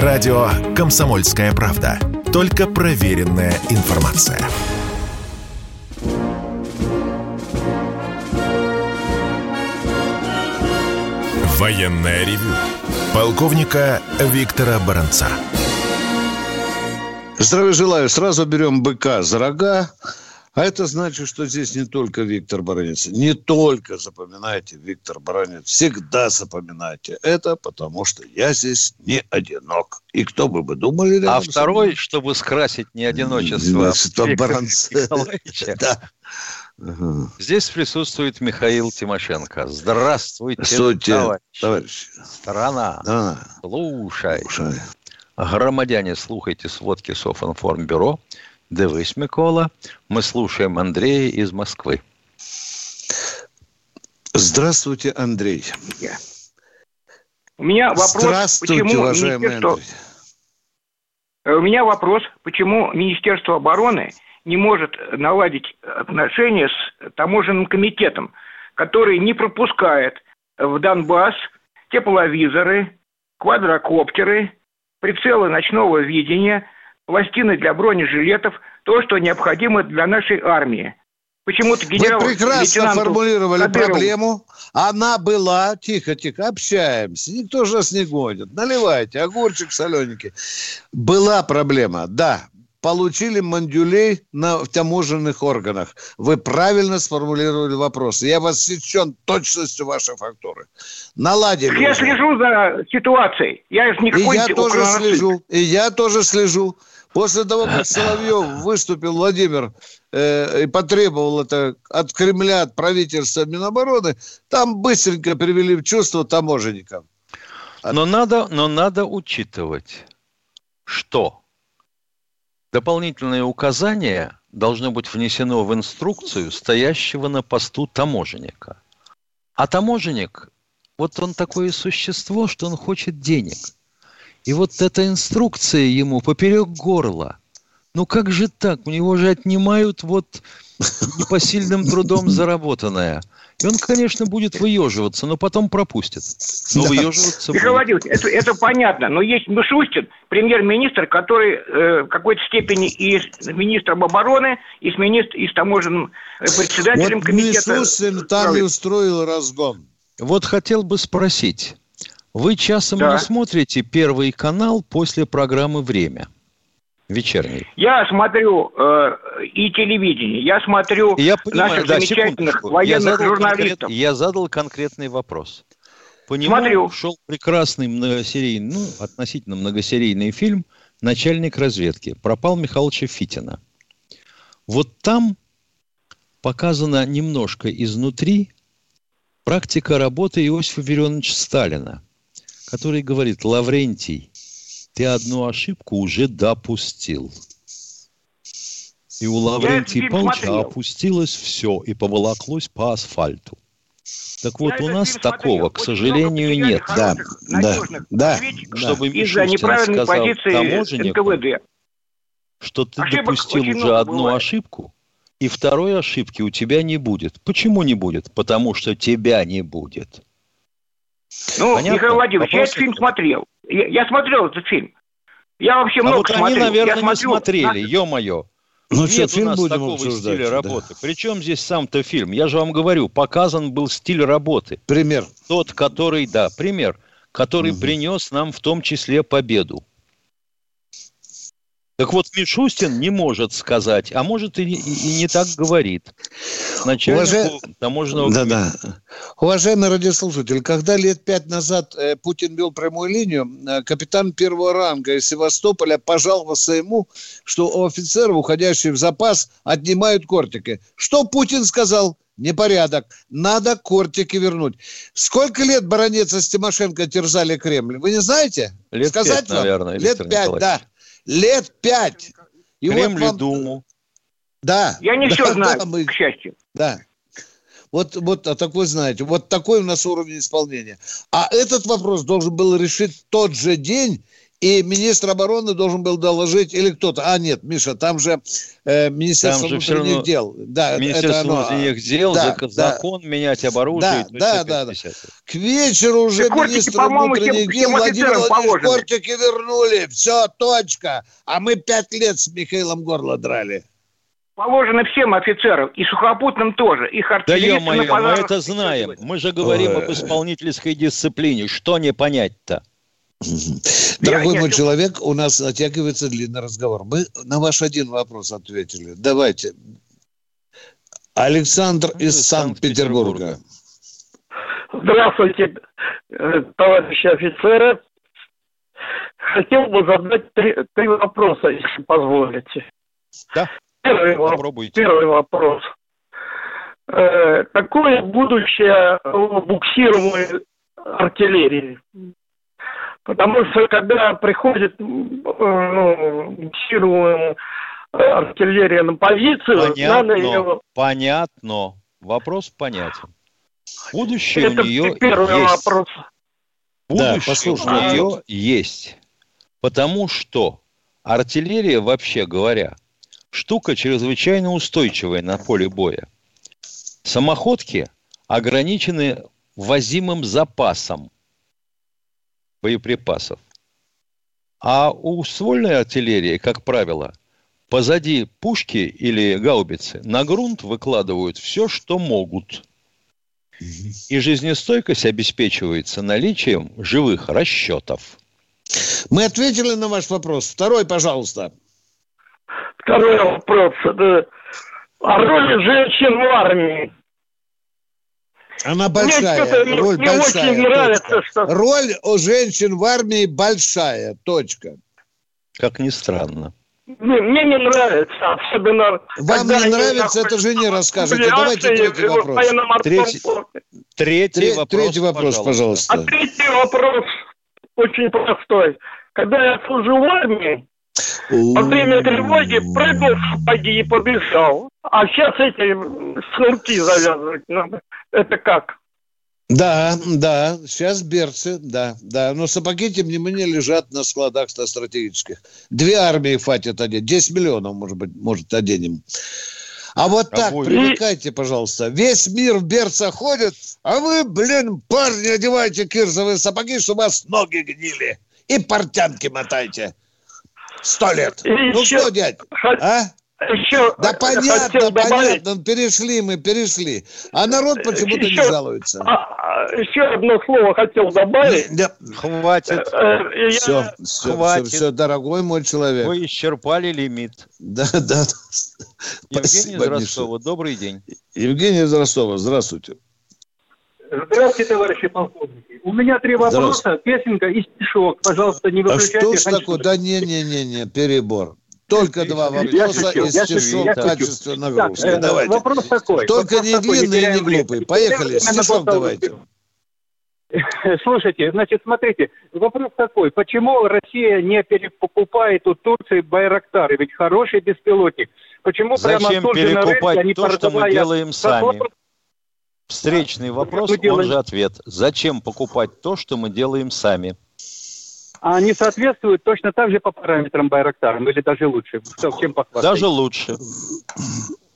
Радио «Комсомольская правда». Только проверенная информация. Военная ревю. Полковника Виктора Баранца. Здравия желаю. Сразу берем быка за рога. А это значит, что здесь не только Виктор Баранец. Не только запоминайте Виктор Баранец. Всегда запоминайте это, потому что я здесь не одинок. И кто бы вы думали... А второй, чтобы скрасить не одиночество Баранца. Да. Здесь присутствует Михаил Тимошенко. Здравствуйте, Здравствуйте товарищ. товарищ. Страна, Да. слушай. Слушай. Громадяне, слухайте сводки Софинформбюро. Дивись, Микола. Мы слушаем Андрея из Москвы. Здравствуйте, Андрей. У меня вопрос, Здравствуйте, почему уважаемый Министерство... Андрей. Э, У меня вопрос, почему Министерство обороны не может наладить отношения с таможенным комитетом, который не пропускает в Донбасс тепловизоры, квадрокоптеры, прицелы ночного видения, пластины для бронежилетов, то, что необходимо для нашей армии. Почему-то генерал Вы прекрасно формулировали Кадырову- проблему. Она была. Тихо, тихо, общаемся. Никто же нас не гонит. Наливайте. Огурчик, солененький. Была проблема, да. Получили мандюлей на, в таможенных органах. Вы правильно сформулировали вопрос. Я восхищен точностью вашей фактуры. Наладили. Я уже. слежу за ситуацией. Я же И никакой я не тоже слежу. И я тоже слежу. После того, как Соловьев выступил, Владимир, э, и потребовал это от Кремля, от правительства Минобороны, там быстренько привели в чувство таможенников. Но надо, но надо учитывать, что дополнительное указание должно быть внесено в инструкцию стоящего на посту таможенника. А таможенник, вот он такое существо, что он хочет денег. И вот эта инструкция ему поперек горла. Ну как же так? У него же отнимают вот непосильным трудом заработанное. И он, конечно, будет выеживаться, но потом пропустит. Но Да. выеживаться Михаил будет. Владимирович, это, это понятно, но есть Мишустин, премьер-министр, который э, в какой-то степени и с министром обороны, и с, министр, и с таможенным э, председателем Вот комитета. Мишустин там и устроил разгон. Вот хотел бы спросить. Вы часом Да. не смотрите Первый канал после программы «Время» вечерней? Я смотрю э, и телевидение, я смотрю Я понимаю, наших да, замечательных секундочку. я военных задал, журналистов. конкрет- я задал конкретный вопрос. По нему Смотрю. шел прекрасный многосерийный, ну, относительно многосерийный фильм «Начальник разведки». Пропал Михалыча Фитина. Вот там показана немножко изнутри практика работы Иосифа Виссарионовича Сталина, который говорит, Лаврентий, ты одну ошибку уже допустил. И у Лаврентия Павловича опустилось все и поволоклось по асфальту. Так вот, Я у нас такого, смотрел. к сожалению, нет. Да, да, да. Чтобы Из-за Мишустин неправильной сказал таможеннику, НКВД. что ты Ошибок допустил уже одну бывает. ошибку, и второй ошибки у тебя не будет. Почему не будет? Потому что тебя не будет. Ну, Понятно? Михаил Владимирович, я Вопрос этот фильм смотрел. Я, я смотрел этот фильм. Я вообще А много вот они, смотрел. наверное, я не смотрю смотрели, ё-моё. Ну Нет что, у фильм нас будем такого обсуждать? стиля да. работы. Причем здесь сам-то фильм? Я же вам говорю, показан был стиль работы. Пример. Тот, который, да, пример, который Мгм. принес нам в том числе победу. Так вот, Мишустин не может сказать, а может и, и- не так говорит. Начальнику Уважа- таможенного Да, да. Уважаемый радиослушатель, когда лет пять назад э, Путин вел прямую линию, э, капитан первого ранга из Севастополя пожаловался ему, что у офицеров, уходящих в запас, отнимают кортики. Что Путин сказал? Непорядок. Надо кортики вернуть. Сколько лет баронец с Тимошенко терзали Кремль? Вы не знаете? Лет Сказать пять, вам? наверное, Лет пять, да. Лет пять. И вот Кремль и вам- Думу. Да. Я не Да, все знаю, да, мы- к счастью. да. Вот, вот, а так вы знаете, вот такой у нас уровень исполнения. А этот вопрос должен был решить тот же день и министр обороны должен был доложить, или кто-то. А, нет, Миша, там же э, Министерство там же внутренних дел. Да, Министерство это оно. внутренних дел, да, закон да. менять об оружии. Да, да, да, да. К вечеру уже так министр внутренних дел Владимир Владимирович кортики вернули. Все, точка. А мы пять лет с Михаилом горло драли. Положено всем офицерам, и сухопутным тоже. Их да ё-моё, мы это знаем. Мы же говорим об исполнительской дисциплине. Что не понять-то? Дорогой мой человек, у нас натягивается длинный разговор. Мы на ваш один вопрос ответили. Давайте. Александр из Санкт-Петербурга. Здравствуйте, э, товарищи офицеры. Хотел бы задать три, три вопроса, если позволите. Да, первый, попробуйте. Первый вопрос. Э, какое будущее буксируемой артиллерии? Потому что когда приходит э, ну, буксируемая артиллерия на позицию, понятно, надо ее... Понятно. Вопрос понятен. Будущее Это у нее первый есть. вопрос. Будущее да, у нее есть. Потому что артиллерия, вообще говоря, штука чрезвычайно устойчивая на поле боя. Самоходки ограничены возимым запасом боеприпасов. А у ствольной артиллерии, как правило, позади пушки или гаубицы на грунт выкладывают все, что могут. И жизнестойкость обеспечивается наличием живых расчетов. Мы ответили на ваш вопрос. Второй, пожалуйста. Второй вопрос. Это о роли женщин в армии. Она большая. Мне роль мне большая. Очень нравится, что... Роль у женщин в армии большая. Точка. Как ни странно. Мне, мне не нравится, особенно... Вам не нравится, это жене расскажете. Давайте третий вопрос. Третий, третий вопрос, третий вопрос, пожалуйста. А третий вопрос очень простой. Когда я служил в армии, во время тревоги прыгнул в сапоги и побежал. А сейчас эти шнурки завязывать надо. Это как? Да, да, сейчас берцы, да, да. Но сапоги, тем не менее, лежат на складах стратегических. Две армии хватит одеть. 10 миллионов, может быть, может, оденем. А вот а так, будет? привыкайте, пожалуйста. Весь мир в берцах ходит, а вы, блин, парни, одевайте кирзовые сапоги, чтобы у вас ноги гнили. И портянки мотайте. Сто лет. И ну еще... что, дядь, а? Еще да понятно, понятно, перешли мы, перешли. А народ почему-то не жалуется. А, еще одно слово хотел добавить. Не, не. Хватит. Все, э, все, Хватит. Все, все, дорогой мой человек. Вы исчерпали лимит. Да, да. Евгений из Ростова, добрый день. Евгений из Ростова, здравствуйте. Здравствуйте, товарищи полковники. У меня три вопроса, песенка и стишок. Пожалуйста, не выключайте. А что ж такое? Да не-не-не, перебор. Только два вопроса и стишок качественно русский. Э, давайте. Вопрос такой. Только вопрос не длинный и не глупый. Поехали, стишок давайте. Слушайте, значит, смотрите, вопрос такой, почему Россия не перепокупает у Турции Байрактары? Ведь хороший беспилотник. Почему Зачем прямо перекупать рынке, то, что мы делаем сами? Встречный вопрос, он же ответ. Зачем покупать то, что мы делаем сами? Они соответствуют точно так же по параметрам Байрактарам, или даже лучше? Что, чем похвастать? Даже лучше.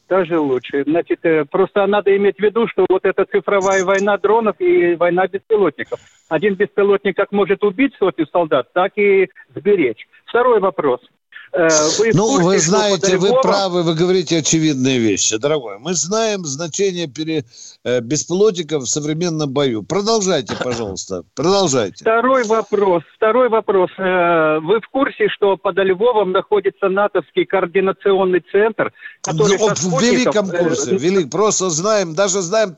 Даже лучше. Значит, э, просто надо иметь в виду, что вот эта цифровая война дронов и война беспилотников. Один беспилотник как может убить сотню солдат, так и сберечь. Второй вопрос – вы ну, вы знаете, вы правы, вы говорите очевидные вещи, дорогой. Мы знаем значение пере... Э, беспилотников в современном бою. Продолжайте, пожалуйста, продолжайте. Второй вопрос. Второй вопрос. Э, вы в курсе, что под Львовом находится натовский координационный центр, который ну, в великом курсе, велик. Просто знаем, даже знаем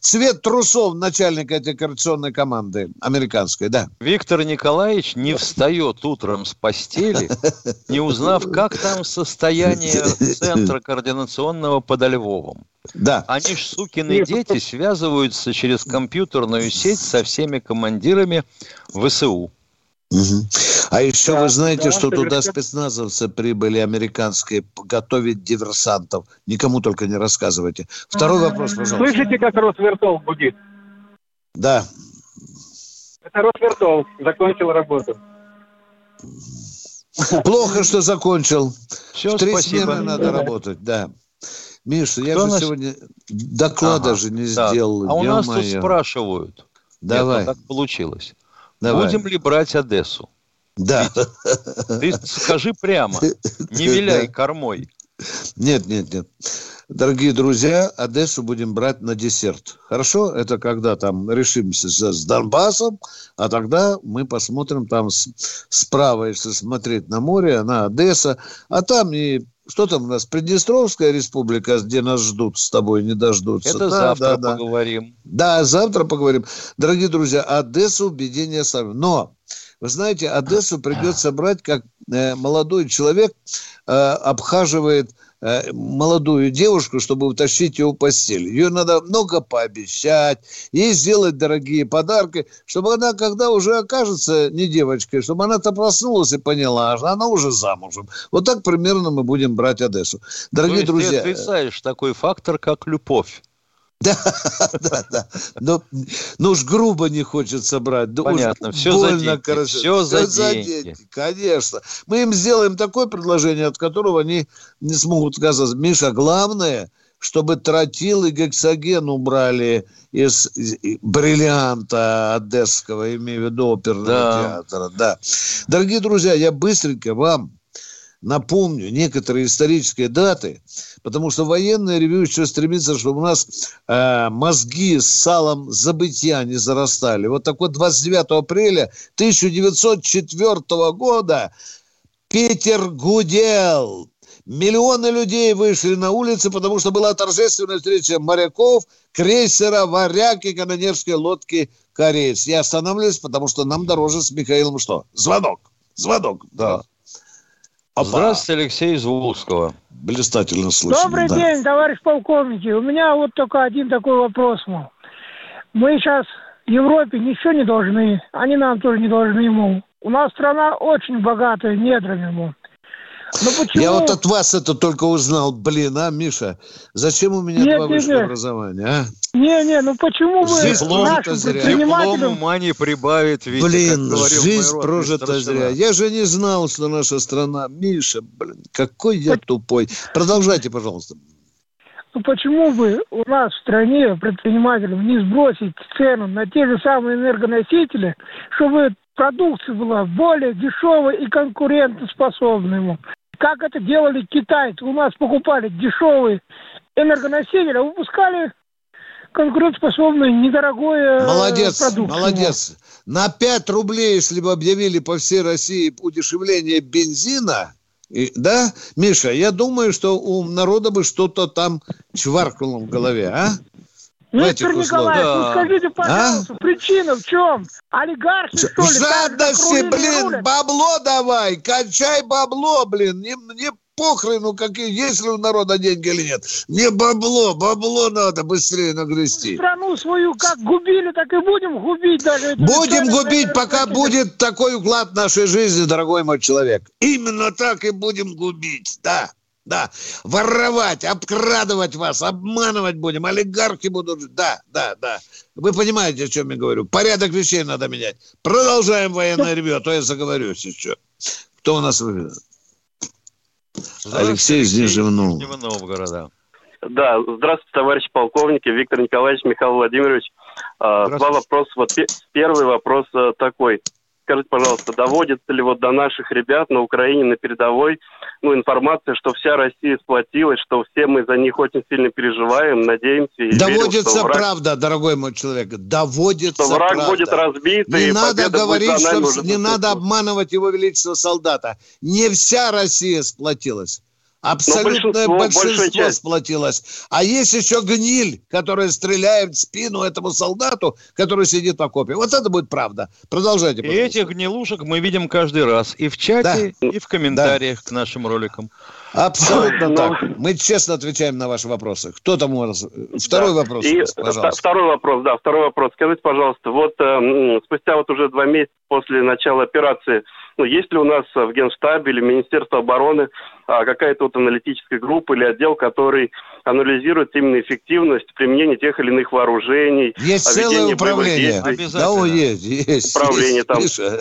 цвет трусов начальника этой координационной команды американской, да. Виктор Николаевич не встает утром с постели, не узнает узнав, как там состояние центра координационного под Львовом. Да. Они ж, сукины дети, связываются через компьютерную сеть со всеми командирами ВСУ. Угу. А еще да, вы знаете, да, что туда спецназовцы прибыли американские готовить диверсантов. Никому только не рассказывайте. Второй вопрос, пожалуйста. Слышите, как Росвертол будет? Да. Это Росвертол закончил работу. Плохо, что закончил. Все, В три спасибо. смены надо работать, да. Миша, я Кто же нас- сегодня доклада Ага, же не так. сделал. А у нас тут ё-моё. спрашивают. Давай, Нет, ну так получилось. давай. Будем ли брать Одессу? Да. Ты скажи прямо. Не виляй кормой. Нет, нет, нет. Дорогие друзья, Одессу будем брать на десерт. Хорошо? Это когда там решимся с, с Донбассом, а тогда мы посмотрим там с- справа, если смотреть на море, она Одесса, а там и что там у нас, Приднестровская республика, где нас ждут с тобой, не дождутся. Это Да, завтра да, да. поговорим. Да, завтра поговорим. Дорогие друзья, Одессу в беде не оставим. Но, вы знаете, Одессу придется брать, как э, молодой человек э, обхаживает э, молодую девушку, чтобы утащить ее в постель. Ее надо много пообещать, ей сделать дорогие подарки, чтобы она, когда уже окажется не девочкой, чтобы она-то проснулась и поняла, что она уже замужем. Вот так примерно мы будем брать Одессу. То Дорогие есть ты друзья... отрицаешь такой фактор, как любовь. Да, да, да. Но, ну уж грубо не хочется брать. Да уж Понятно, всё за больно, деньги, короче. всё за Всё деньги. Конечно. Мы им сделаем такое предложение, от которого они не смогут отказаться. Миша, главное, чтобы тротил и гексоген убрали из, бриллианта одесского, имею в виду оперного Да. театра. Да. Дорогие друзья, я быстренько вам напомню некоторые исторические даты, потому что военное ревю еще стремится, чтобы у нас э, мозги с салом забытия не зарастали. Вот так вот 29 апреля 1904 года Питер гудел. Миллионы людей вышли на улицы, потому что была торжественная встреча моряков, крейсера, варяг и канонерской лодки «Кореец». Я останавливаюсь, потому что нам дороже с Михаилом что? Звонок. Звонок. Да. Опа. Здравствуйте, Алексей из Волжского. Блистательно слышно. Добрый да. день, товарищ полковники. У меня вот только один такой вопрос. мол. Мы сейчас Европе ничего не должны, они нам тоже не должны, мол. У нас страна очень богатая недрами, мол. Почему... Я вот от вас это только узнал. Блин, а, Миша, зачем у меня Нет, два нет, высших нет. образования, а? Не-не, ну почему вы прожита нашим зря. Диплом предпринимателям... ума не прибавит, Витя, Блин, жизнь прожита зря. Я же не знал, что наша страна... Миша, блин, какой я тупой. Продолжайте, пожалуйста. Ну почему бы у нас в стране предпринимателям не сбросить цену на те же самые энергоносители, чтобы продукция была более дешевой и конкурентоспособной? Как это делали китайцы? У нас покупали дешевые энергоносители, а выпускали конкурентоспособную, недорогое Молодец, продукцию. молодец. На 5 рублей, если бы объявили по всей России удешевление бензина, и- да, Миша, я думаю, что у народа бы что-то там чваркнуло в голове, а? В этих Виктор. Николаевич, ну Да. скажите, пожалуйста, причина в чем? Олигархи, что ли? Жадности, и блин, рулят? бабло давай, кончай бабло, блин, не, мне похрену, какие, есть ли у народа деньги или нет. Мне бабло, бабло надо быстрее нагрести. Страну свою как губили, так и будем губить даже. Будем губить, пока энергоносители. будет такой уклад нашей жизни, дорогой мой человек. Именно так и будем губить, да. Да, воровать, обкрадывать вас, обманывать будем, олигархи будут, да, да, да. Вы понимаете, о чем я говорю? Порядок вещей надо менять. Продолжаем военное ревю, а то я заговорюсь еще. Кто у нас выиграет? Алексей из Нижнего Новгорода. Да, здравствуйте, товарищ полковник, Виктор Николаевич, Михаил Владимирович. А, Два вопроса. Вот пе- первый вопрос э, такой. Скажите, пожалуйста, доводится ли вот до наших ребят на Украине, на передовой, ну, информация, что вся Россия сплотилась, что все мы за них очень сильно переживаем, надеемся и верим, Доводится что враг, правда, дорогой мой человек. Доводится что враг правда. будет разбит, Не и надо говорить, что не надо обманывать его величество солдата. Не вся Россия сплотилась. Абсолютное большинство, большинство, часть. сплотилось. А есть еще гниль, которая стреляет в спину этому солдату, который сидит в окопе. Вот это будет правда. Продолжайте, И пожалуйста. этих гнилушек мы видим каждый раз. И в чате, и в комментариях к нашим роликам. Абсолютно Ну, так. Мы честно отвечаем на ваши вопросы. Кто там у вас? Второй Да. вопрос, И вта- пожалуйста. второй вопрос, да, второй вопрос. Скажите, пожалуйста, вот э, спустя вот уже два месяца после начала операции, ну, есть ли у нас в Генштабе или Министерство обороны какая-то вот аналитическая группа или отдел, который анализирует именно эффективность применения тех или иных вооружений, Есть о целое управление. Да, о, есть, есть. Управление есть, там. Миша.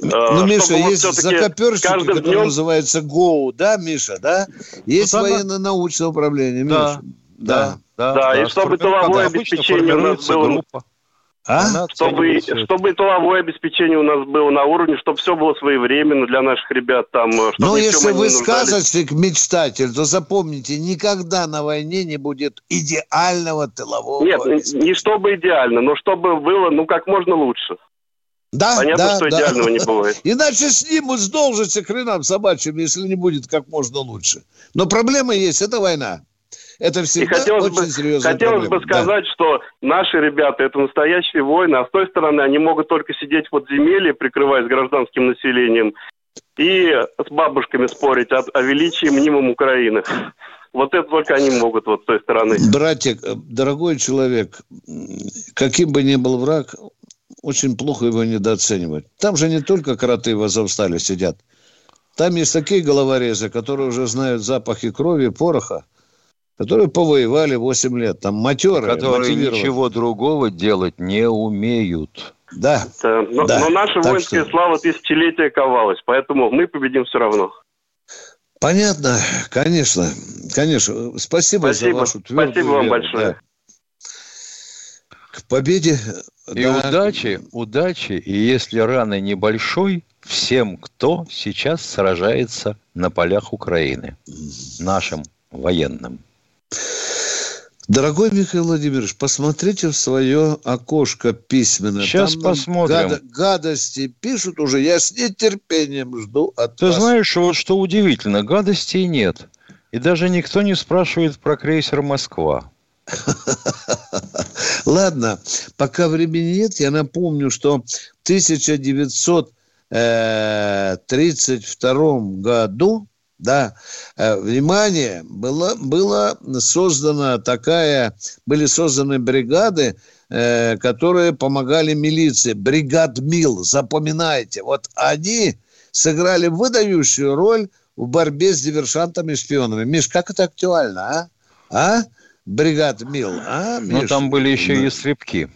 ну, Миша, вот есть закоперщики, которые днем... называются ГОУ, да, Миша, да? Есть ну, военно-научное управление, Миша. Да, да, да. Да, и чтобы тыловое обеспечение у нас было... Группа. А? Чтобы, чтобы тыловое обеспечение у нас было на уровне, чтобы все было своевременно для наших ребят там. Э, Но если вы сказочник, мечтатель, то запомните, никогда на войне не будет идеального тылового Нет, не чтобы идеально, но чтобы было, ну, как можно лучше. Да, Понятно, да, что да. идеального не бывает. Иначе снимут с должности хренам собачьим, если не будет как можно лучше. Но проблема есть, это война. Это всегда хотелось очень бы, серьезная Хотелось проблема. бы сказать, да. что наши ребята – это настоящие воины, а с той стороны они могут только сидеть в подземелье, прикрываясь гражданским населением, и с бабушками спорить о, о величии мнимом Украины. Вот это только они могут вот с той стороны. Братик, дорогой человек, каким бы ни был враг, очень плохо его недооценивать. Там же не только кроты в Азовстале сидят. Там есть такие головорезы, которые уже знают запахи крови, пороха, которые повоевали 8 лет, там матерые, Которые ничего другого делать не умеют. Да. да. Но, да. но наша так воинская что... слава тысячелетия ковалась, поэтому мы победим все равно. Понятно, конечно, конечно. Спасибо, Спасибо. за вашу твердую Спасибо вам большое. Да. К победе. И да. удачи, удачи, и если раны небольшой, всем, кто сейчас сражается на полях Украины, нашим военным. Дорогой Михаил Владимирович, посмотрите в свое окошко письменное. Сейчас Там посмотрим. Гад, гадости пишут уже. Я с нетерпением жду от Ты вас. знаешь, вот что удивительно, гадостей нет. И даже никто не спрашивает про крейсер «Москва». Ладно, пока времени нет, я напомню, что в 1932 году да, э, внимание, было, было создана такая, были созданы бригады, э, которые помогали милиции, бригад МИЛ, запоминайте, вот они сыграли выдающую роль в борьбе с диверсантами и шпионами. Миш, как это актуально, а? А? Бригад МИЛ, а, ну, Миш? Ну, там были еще да. и стрипки.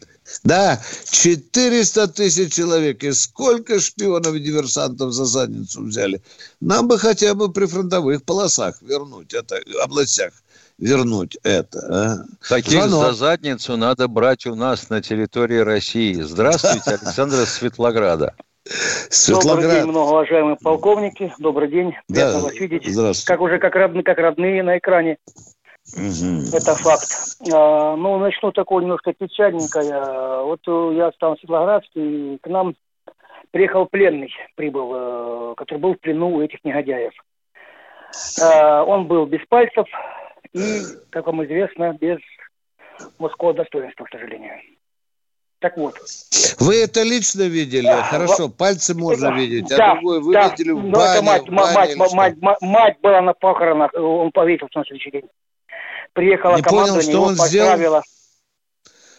Да, 400 тысяч человек. И сколько шпионов и диверсантов за задницу взяли? Нам бы хотя бы при фронтовых полосах вернуть это, областях вернуть это. А? Таких Звонок. за задницу надо брать у нас на территории России. Здравствуйте, Александр Светлограда. Светлоград. Добрый день, многоуважаемые полковники. Добрый день. Приятно да. вас видеть. Здравствуйте. Как уже как родные, как родные на экране. Угу. Это факт. А, ну, начну такое немножко печальненькое. Вот я стал в Светлоградске, и к нам приехал пленный, прибыл, э, который был в плену у этих негодяев. А, он был без пальцев и, как вам известно, без мужского достоинства, к сожалению. Так вот. Вы это лично видели? Да, Хорошо, пальцы можно да, видеть, а да, другой вы да, видели в ну, бане, мать, бане мать, мать, мать, мать была на похоронах, он повесился на следующий день приехало не командование, понял, что он. Сделал...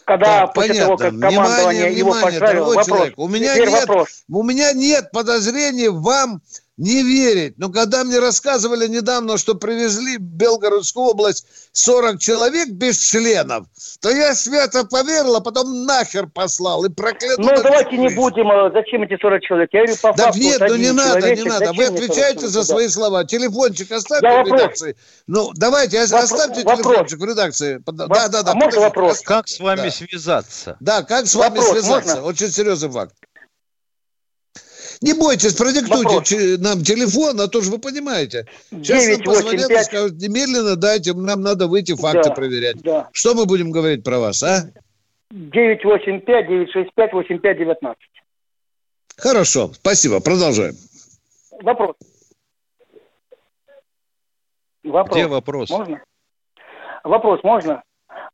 Когда так, после понятно. того, как командование внимание, его поздравило, вопрос. Человек. У меня, нет, вопрос. у меня нет подозрений вам не верить. Но когда мне рассказывали недавно, что привезли в Белгородскую область 40 человек без членов, то я свято поверил, а потом нахер послал и проклятал. Ну, давайте не будем, а зачем эти 40 человек? Я говорю, по да факту, нет, ну не надо, не надо. Вы отвечаете за свои да. слова. Телефончик оставьте да, в редакции. Ну, давайте, Вопро- оставьте вопрос. телефончик в редакции. Да, да, да. А можно вопрос? Как с вами да. связаться? Да, как с вами вопрос, связаться? Можно? Очень серьезный факт. Не бойтесь, продиктуйте Вопрос. нам телефон, а то же вы понимаете. Сейчас 9, нам позвонят 8, и скажут, немедленно дайте, нам надо выйти факты да, проверять. Да. Что мы будем говорить про вас, а? 985-965-8519. Хорошо, спасибо, продолжаем. Вопрос. Вопрос. Где вопрос? Можно? Вопрос можно?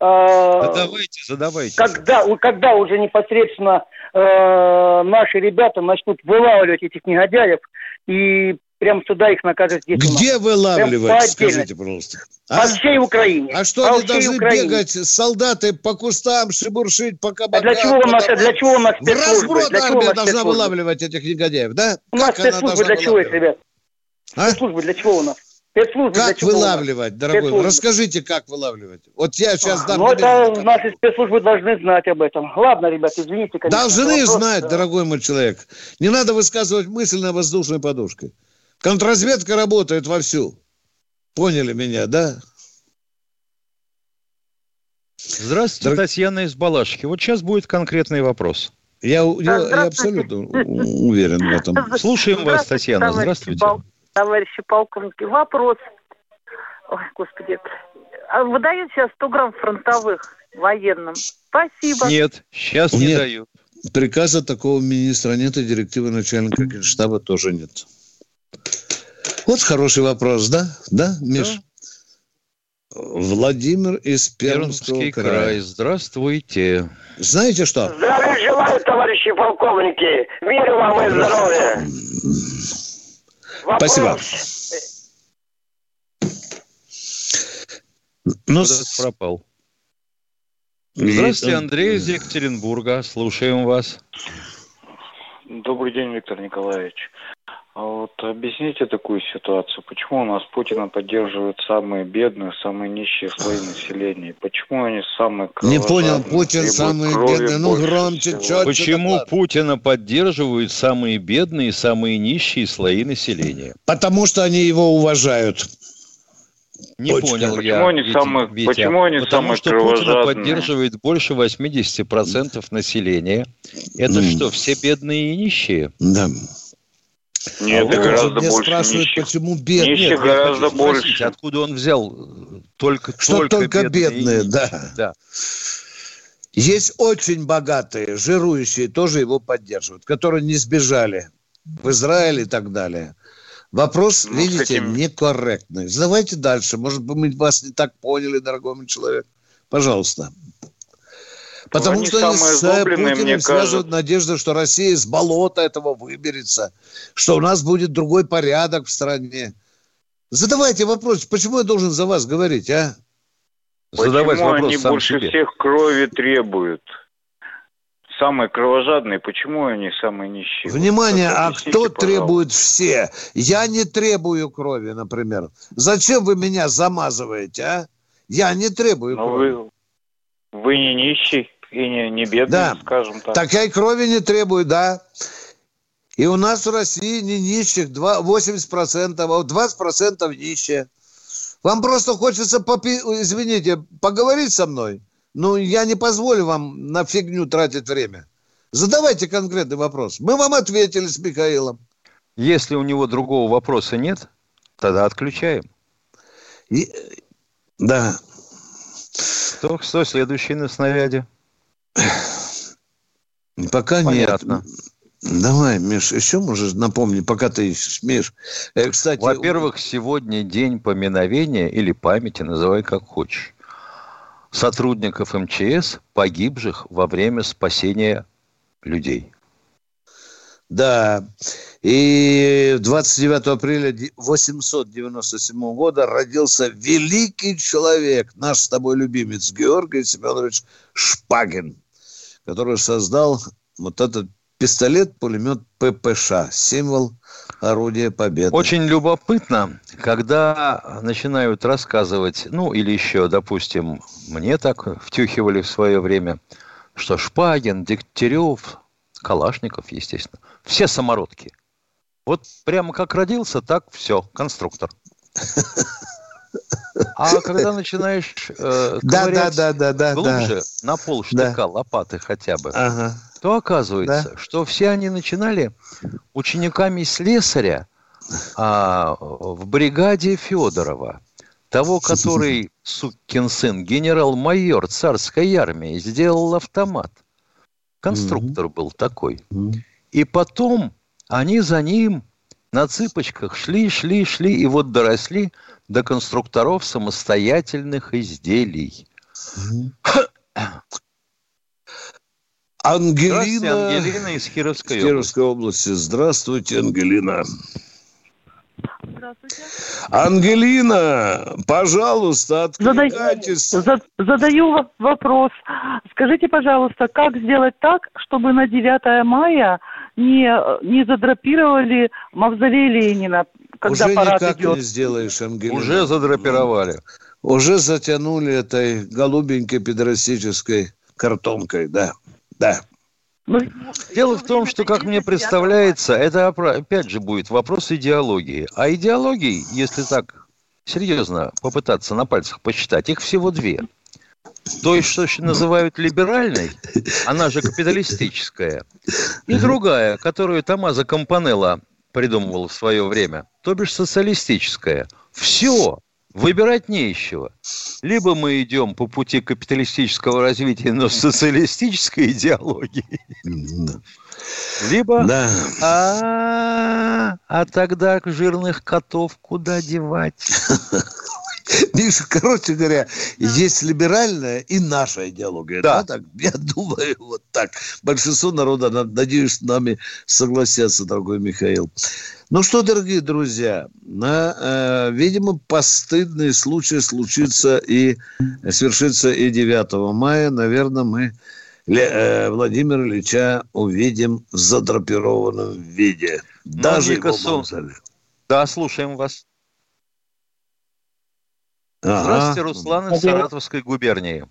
Задавайте, задавайте. Когда, когда уже непосредственно э, наши ребята начнут вылавливать этих негодяев и прям сюда их накажут здесь. Где вылавливать, скажите, пожалуйста? А? По всей Украине. А что, по они должны Украине. бегать, солдаты по кустам, шебуршить, по кабакам? А для чего у нас, для чего у нас В разброд армия должна вылавливать этих негодяев, да? У нас спецслужбы для чего их, ребят? А? Спецслужбы для чего у нас? Спецслужбы как вылавливать, дорогой? Спецслужбы. Расскажите, как вылавливать. Вот я сейчас дам... Ну, это наши спецслужбы должны знать об этом. Ладно, ребят, извините, конечно. Должны вопрос, знать, да. дорогой мой человек. Не надо высказывать мысль на воздушной подушке. Контрразведка работает вовсю. Поняли меня, да? Здравствуйте, Дор... Татьяна из Балашки. Вот сейчас будет конкретный вопрос. Я, я, я абсолютно уверен в этом. Слушаем вас, Татьяна. Здравствуйте товарищи полковники. Вопрос. Ой, господи. А выдают сейчас 100 грамм фронтовых военным? Спасибо. Нет, сейчас не нет. дают. Приказа такого министра нет, и директивы начальника генштаба тоже нет. Вот хороший вопрос, да? Да, Миш? Да. Владимир из Пермского Пермский края. край. Здравствуйте. Знаете что? Здравия желаю, товарищи полковники. Миру вам и здоровья. Вопрос. Спасибо. Ну, пропал. Здравствуйте, Андрей из Екатеринбурга. Слушаем вас. Добрый день, Виктор Николаевич. А вот объясните такую ситуацию. Почему у нас Путина поддерживают самые бедные, самые нищие слои населения? Почему они самые Не понял, Путин самые бедные. Ну, громче, четче. Почему доклад. Путина поддерживают самые бедные, самые нищие слои населения? Потому что они его уважают. Не Точка. понял почему я. Они Витя, самые, Витя, почему они Потому самые что Путина поддерживает больше 80% населения. Это mm. что, все бедные и нищие? Да. Нет, а гораздо больше спрашивают, нищих. почему бедные. Нищих гораздо больше. Спросить, откуда он взял только, Что только, только бедные, бедные да. да. Есть очень богатые, жирующие, тоже его поддерживают, которые не сбежали в Израиль и так далее. Вопрос, ну, видите, этим... некорректный. Задавайте дальше. Может быть, мы вас не так поняли, дорогой мой человек. Пожалуйста. Потому они что они с Путиным мне связывают надежду, что Россия из болота этого выберется, что у нас будет другой порядок в стране. Задавайте вопрос, почему я должен за вас говорить, а? Задавать почему вопрос они сам больше себе. всех крови требуют? Самые кровожадные, почему они самые нищие? Внимание, а кто пожалуйста. требует все? Я не требую крови, например. Зачем вы меня замазываете, а? Я не требую Но крови. Вы, вы не нищий и не, не бедный, да. скажем так. Такая крови не требует, да. И у нас в России не нищих 80%, а 20% нищие. Вам просто хочется, попи... извините, поговорить со мной? Ну, я не позволю вам на фигню тратить время. Задавайте конкретный вопрос. Мы вам ответили с Михаилом. Если у него другого вопроса нет, тогда отключаем. И... Да. Кто, кто следующий на снаряде? Пока Понятно. нет. Давай, Миш, еще можешь напомнить, пока ты. Миш, э, кстати... Во-первых, сегодня день поминовения или памяти, называй как хочешь, сотрудников МЧС, погибших во время спасения людей. Да. И 29 апреля 897 года родился великий человек, наш с тобой любимец Георгий Семенович Шпагин который создал вот этот пистолет-пулемет ППШ, символ орудия победы. Очень любопытно, когда начинают рассказывать, ну или еще, допустим, мне так втюхивали в свое время, что Шпагин, Дегтярев, Калашников, естественно, все самородки. Вот прямо как родился, так все, конструктор. А когда начинаешь э, да, да, да, да, да, глубже, да. на пол штыка, да. лопаты хотя бы, ага. то оказывается, да. что все они начинали учениками слесаря а, в бригаде Федорова, того, который, сукин сын, генерал-майор царской армии, сделал автомат. Конструктор был такой. И потом они за ним на цыпочках шли, шли, шли, и вот доросли до конструкторов самостоятельных изделий. Ангелина, Ангелина из Кировской, Кировской области. Здравствуйте, Ангелина. Здравствуйте. Ангелина, пожалуйста, откликайтесь. Задаю, задаю вопрос. Скажите, пожалуйста, как сделать так, чтобы на 9 мая не, не задрапировали мавзолей Ленина, когда Уже парад никак идет. не сделаешь, Ангелина. Уже задрапировали. Уже затянули этой голубенькой педрастической картонкой, да. Да. Ну, Дело в том, что, как мне представляется, это опять же будет вопрос идеологии. А идеологии, если так серьезно попытаться на пальцах посчитать, их всего две. То есть, что называют либеральной, она же капиталистическая, и другая, которую Томазо Компанелло придумывал в свое время, то бишь социалистическая. Все, Выбирать не из чего. Либо мы идем по пути капиталистического развития, но с социалистической идеологией. Либо... Да. А, а тогда жирных котов куда девать? Миша, короче говоря, есть либеральная и наша идеология. Да. да так, я думаю, вот так. Большинство народа, надеюсь, с нами согласятся, дорогой Михаил. Ну что, дорогие друзья, на, э, видимо, постыдный случай случится и свершится и 9 мая. Наверное, мы э, Владимира Ильича увидим в задрапированном виде. Ну, Даже его мавзоле. Да, слушаем вас. Ага. Здравствуйте, Руслан из Саратовской губернии.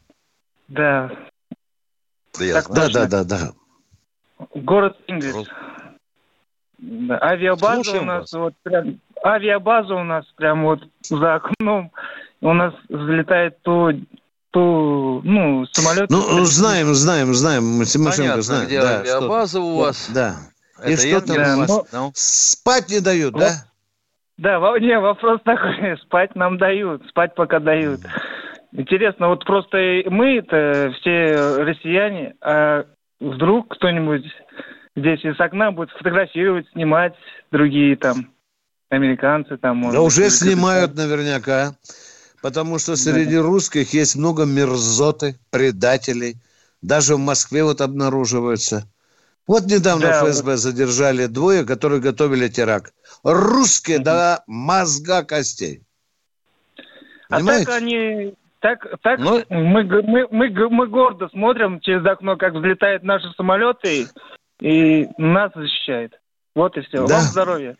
Да. Да, я да, да, да, да. Город Ингрис. Да. Авиабаза Слушаем у нас вас. вот прям авиабаза у нас прям вот за окном. У нас взлетает то то, ну, самолет... Ну, знаем, знаем, знаем, Тимошенко, Понятно, знаем. где да, авиабаза что... у вас. Да. Это И что там да, у вас? Но... Ну, спать не дают, вот. да? Да, не, вопрос такой, спать нам дают, спать пока дают. Интересно, вот просто мы-то все россияне, а вдруг кто-нибудь здесь из окна будет фотографировать, снимать другие там американцы там. Может, да уже снимают наверняка, потому что среди да. русских есть много мерзоты, предателей. Даже в Москве вот обнаруживаются. Вот недавно да, ФСБ вот. задержали двое, которые готовили теракт. Русские до мозга костей. Понимаете? А так они так, так ну, мы, мы, мы, мы гордо смотрим через окно, как взлетают наши самолеты, и нас защищает. Вот и все. Да. Вам здоровья.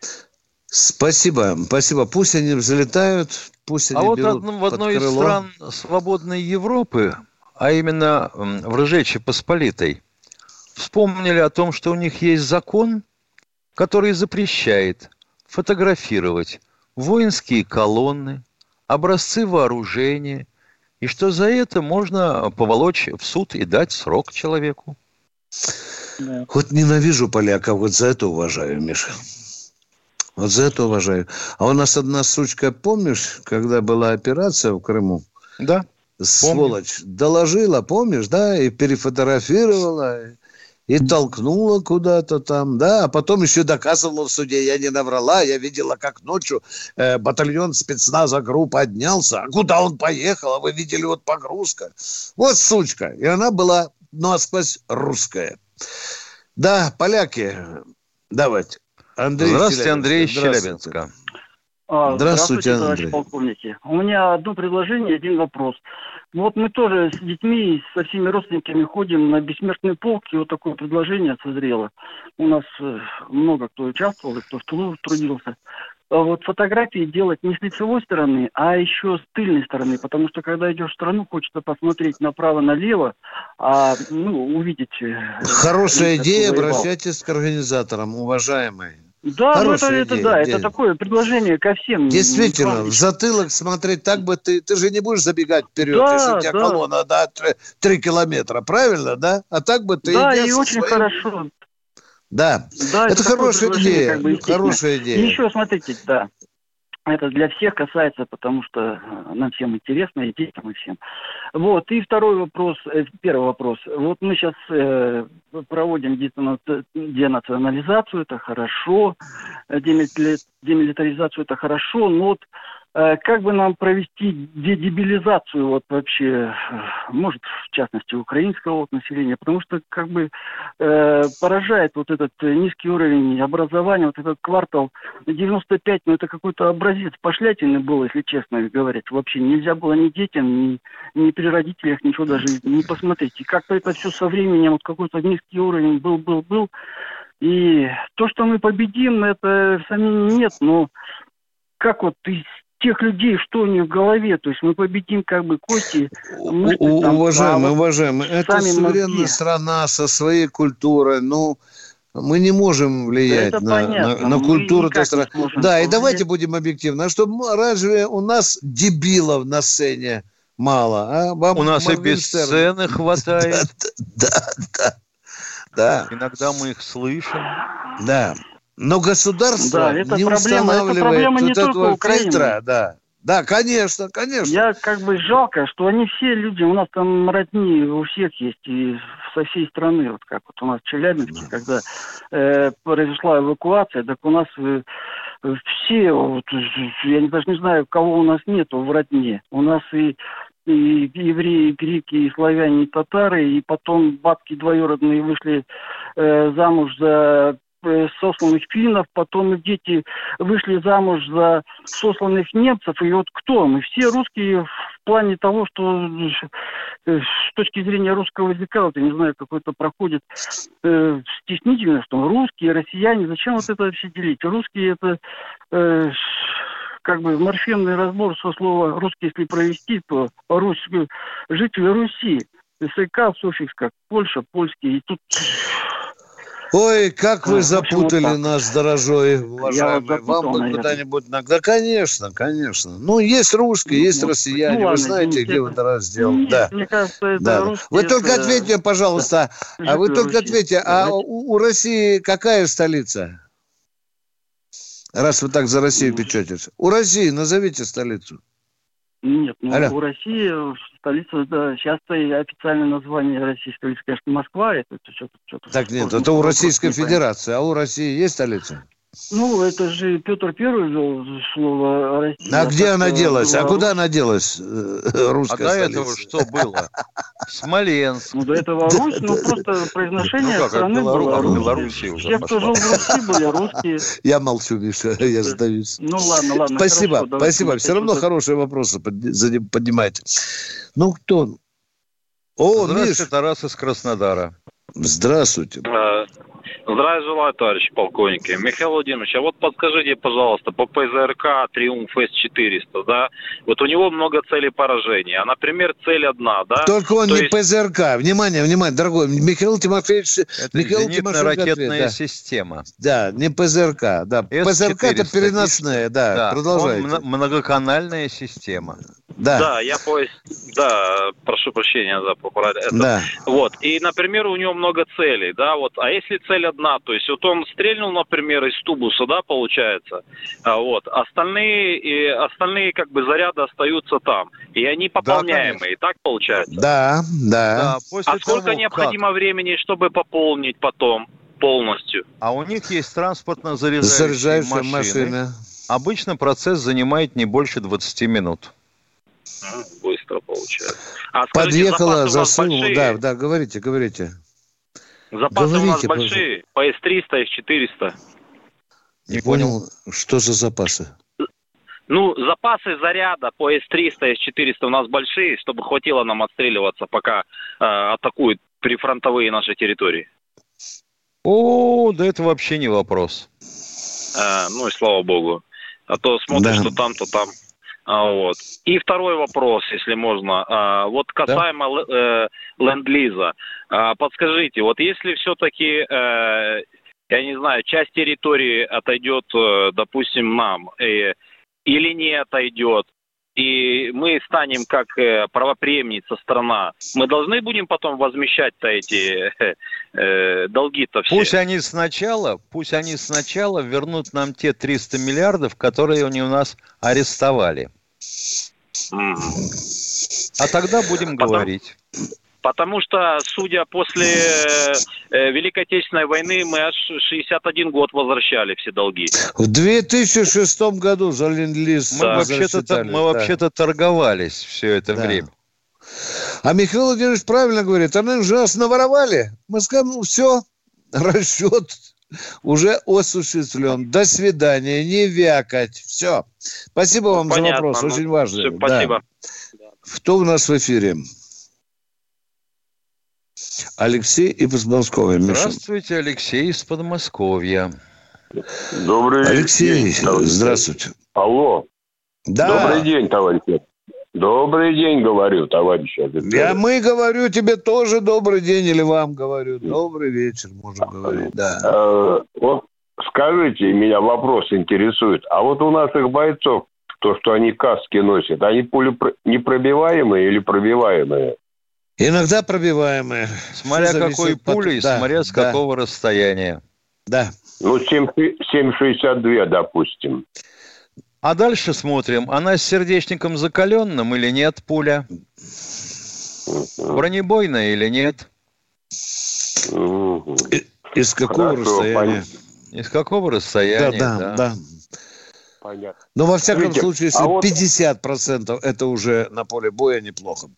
Спасибо, спасибо. Пусть они взлетают, пусть а они А вот одном, в одной из стран свободной Европы, а именно в Ржечи Посполитой, вспомнили о том, что у них есть закон, который запрещает фотографировать воинские колонны, образцы вооружения, и что за это можно поволочь в суд и дать срок человеку. Да. Вот ненавижу поляков, вот за это уважаю, Миша. Вот за это уважаю. А у нас одна сучка, помнишь, когда была операция в Крыму? Да. Сволочь. Помню. Доложила, помнишь, да, и перефотографировала, и толкнула куда-то там, да, а потом еще доказывала в суде, я не наврала, я видела, как ночью э, батальон спецназа групп поднялся, а куда он поехал, а вы видели вот погрузка. Вот сучка, и она была насквозь русская. Да, поляки, давайте. Андрей Здравствуйте, Андрей из Челябинска. А, здравствуйте, здравствуйте, товарищ полковники. У меня одно предложение, один вопрос. Вот мы тоже с детьми, со всеми родственниками ходим на бессмертный полк, и вот такое предложение созрело. У нас э, много кто участвовал, и кто в Тулу трудился. А вот фотографии делать не с лицевой стороны, а еще с тыльной стороны, потому что когда идешь в страну, хочется посмотреть направо-налево, а ну, увидеть... Э, Хорошая идея, обращайтесь к организаторам, уважаемые. Да, ну это, это да, это такое предложение ко всем. Действительно, в затылок смотреть так бы ты, ты же не будешь забегать вперед, да, если у тебя да. колонна да, 3, 3 километра, правильно, да? А так бы ты... Да, и очень своим... хорошо. Да, да это, это хорошая идея, как бы, хорошая идея. И еще, смотрите, да, это для всех касается, потому что э, нам всем интересно, и детям, и всем. Вот, и второй вопрос, э, первый вопрос. Вот мы сейчас э, проводим денационализацию, это хорошо, демилитаризацию, это хорошо, но вот Э, как бы нам провести дедебилизацию вот вообще, э, может, в частности, украинского вот населения, потому что как бы э, поражает вот этот низкий уровень образования, вот этот квартал 95, ну это какой-то образец пошлятины был, если честно говорить. Вообще нельзя было ни детям, ни, ни при родителях ничего даже не посмотреть. И как-то это все со временем, вот какой-то низкий уровень был, был, был. И то, что мы победим, это сомнений нет, но как вот из тех людей, что у них в голове, то есть мы победим как бы кости. Мышцы, там, уважаемые, а уважаемые, это суверенная мозги. страна со своей культурой, ну, мы не можем влиять да на, на, на культуру этой страны. Да, повлиять. и давайте будем объективны. А что, разве у нас дебилов на сцене мало? А? Вам у нас и без сцены хватает. Да, да, да. да. Иногда мы их слышим. Да. Но государство да, это не проблема, устанавливает это проблема не вот только этого Украины. фильтра, да. Да, конечно, конечно. Я как бы жалко, что они все люди, у нас там родни у всех есть, и со всей страны, вот как вот у нас в Челябинске, да. когда э, произошла эвакуация, так у нас э, все, вот, я даже не знаю, кого у нас нету в родне. У нас и и евреи, и греки, и славяне, и татары, и потом бабки двоюродные вышли э, замуж за сосланных финнов, потом дети вышли замуж за сосланных немцев. И вот кто? Мы все русские в плане того, что э, с точки зрения русского языка, вот я не знаю, какой-то проходит э, стеснительно, что русские, россияне, зачем вот это вообще делить? Русские это э, как бы морфемный разбор со слова русский, если провести, то Русь, жители Руси, СК, суффикс как Польша, польский, и тут Ой, как вы запутали вот нас, дорогой, уважаемый. Вот Вам бы куда-нибудь... Да, конечно, конечно. Ну, есть русские, есть ну, россияне. Ну, вы знаете, где вот раздел. Нет, да. Мне кажется, это да. Русские, вы только это... ответьте, пожалуйста. А вы только ответьте, а у, у России какая столица? Раз вы так за Россию печетесь. У России назовите столицу. Нет, ну Алло. у России столица, да, сейчас-то официальное название российской столицы, конечно, Москва, это что-то... что так нет, это у Российской Федерации, а у России есть столица? Ну, это же Петр Первый ввел слово Россия. А где она делась? А куда она делась, э, русская А до этого что было? Смоленск. Ну, до этого Русь, ну, просто произношение ну, страны было Белоруссия уже Все, кто жил в Руси, были русские. Я молчу, Миша, я сдаюсь. Ну, ладно, ладно. Спасибо, спасибо. Все равно хорошие вопросы поднимаете. Ну, кто? О, Здравствуйте, Тарас из Краснодара. Здравствуйте. Здравия желаю, товарищи полковники. Михаил Владимирович, а вот подскажите, пожалуйста, по ПЗРК Триумф С-400, да, вот у него много целей поражения, а, например, цель одна, да? Только он То не есть... ПЗРК. Внимание, внимание, дорогой Михаил Тимофеевич... Это Михаил Тимофеевич ракетная да. система. Да, не ПЗРК, да. S400, ПЗРК это переносная, да, да. продолжайте. Он многоканальная система. Да. Да, я поезд, да, прошу прощения за поправить. Да. Вот, и, например, у него много целей, да, вот, а если цель одна, то есть вот он стрельнул, например, из тубуса, да, получается, а вот, остальные, и остальные как бы заряды остаются там, и они пополняемые, да, так получается? Да, да. да после а сколько того, необходимо как? времени, чтобы пополнить потом полностью? А у них есть транспортно-заряжающие, заряжающие машины. машины. Обычно процесс занимает не больше 20 минут быстро получается. А скажите, Подъехала, засунула. Да, да, говорите, говорите. Запасы говорите, у нас большие, по С-300, С-400. Не понял, что за запасы? Ну, запасы заряда по С-300, С-400 у нас большие, чтобы хватило нам отстреливаться, пока э, атакуют прифронтовые наши территории. О, да это вообще не вопрос. А, ну и слава богу. А то смотришь, да. что там, то там. А, вот. И второй вопрос, если можно. А, вот касаемо да? э, ленд-лиза. А, подскажите, вот если все-таки, э, я не знаю, часть территории отойдет, э, допустим, нам, или не отойдет, и мы станем как правоприемница страна, мы должны будем потом возмещать-то эти э, долги-то все. Пусть они сначала, пусть они сначала вернут нам те 300 миллиардов, которые они у нас арестовали. А тогда будем Потом... говорить. Потому что, судя после э, Великой Отечественной войны, мы аж 61 год возвращали все долги. В 2006 году за ленд-лиз Мы вообще-то, мы да. вообще-то торговались все это да. время. А Михаил Владимирович правильно говорит, они же нас наворовали. Мы скажем, ну все, расчет уже осуществлен. До свидания, не вякать. Все. Спасибо вам Понятно, за вопрос, ну, очень важный. Все, спасибо. Да. Кто у нас в эфире? Алексей из Подмосковья. Здравствуйте, Алексей из Подмосковья. Добрый Алексей, день. здравствуйте. Алло. Да. Добрый день, товарищи. Добрый день, говорю, товарищ офицер. Я мы говорю тебе тоже добрый день или вам говорю. Добрый вечер, можем говорить, да. Э, вот скажите, меня вопрос интересует. А вот у наших бойцов, то, что они каски носят, они пули непробиваемые или пробиваемые? Иногда пробиваемые. Смотря какой пулей, да, смотря с да. какого расстояния. Да. Ну, 7,62, допустим. А дальше смотрим, она с сердечником закаленным или нет пуля? Бронебойная или нет? Из какого Хорошо, расстояния? Понятно. Из какого расстояния? Да, да, да. да. Понятно. Но во всяком Видите, случае, если а вот... 50% это уже на поле боя неплохо.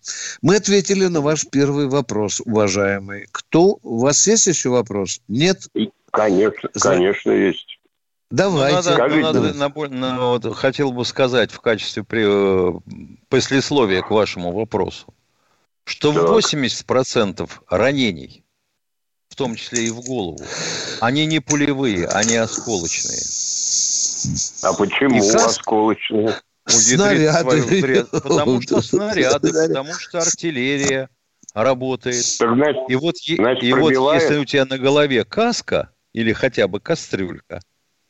Мы ответили на ваш первый вопрос, уважаемый. Кто? У вас есть еще вопрос? Нет? Конечно, За... конечно, есть. Давайте. Ну, надо, надо, на, на, вот, хотел бы сказать в качестве при, э, послесловия к вашему вопросу, что так. 80% ранений, в том числе и в голову, они не пулевые, они осколочные. А почему и осколочные? Снаряды. Потому что снаряды, потому что артиллерия работает. Так, значит, и вот, значит, и вот если у тебя на голове каска или хотя бы кастрюлька,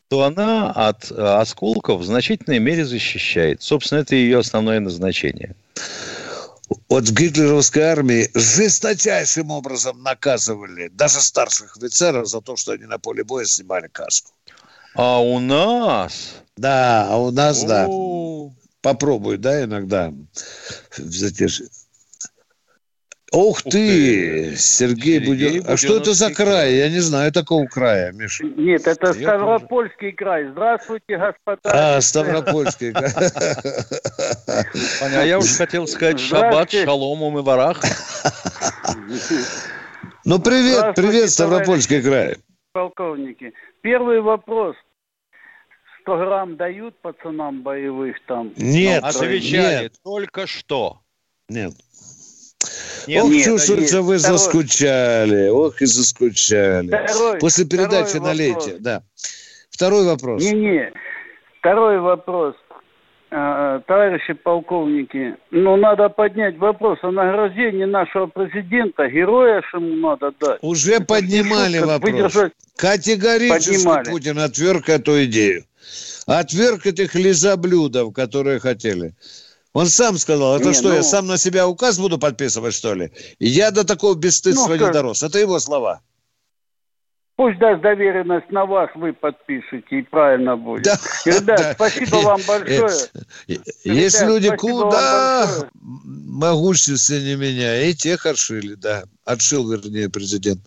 то она от э, осколков в значительной мере защищает. Собственно, это ее основное назначение. Вот в гитлеровской армии жесточайшим образом наказывали даже старших офицеров за то, что они на поле боя снимали каску. А у нас? Да, а у нас, О-о-о. да. Попробуй, да, иногда. Ух, Ух ты, ты, Сергей, Сергей Буден... А что это за край? Я не знаю такого края, Миша. Нет, это Я Ставропольский тоже. край. Здравствуйте, господа. А, Ставропольский край. А я уж хотел сказать шаббат, шалом и варах. Ну, привет, привет, Ставропольский край. Полковники. Первый вопрос. 100 грамм дают пацанам боевых там? Нет, отвечали нет. только что. Нет. Нет, Ох, нет, чувствуется, вы второй. заскучали. Ох, и заскучали. Второй, После передачи налейте, да. Второй вопрос. Не-не. Второй вопрос. А, товарищи полковники, ну, надо поднять вопрос о награждении нашего президента. Героя ему надо дать. Уже Это поднимали вопрос. Выдержать... Категорически поднимали. Путин отверг эту идею. Отверг этих лизоблюдов, которые хотели. Он сам сказал, это не, что, ну... я сам на себя указ буду подписывать, что ли? Я до такого бесстыдства ну, не дорос. Это его слова. Пусть даст доверенность на вас, вы подпишете, и правильно будет. Да, Ребят, да. спасибо вам большое. Есть Ребят, люди куда могущественнее меня, и тех отшили, да. Отшил, вернее, президент.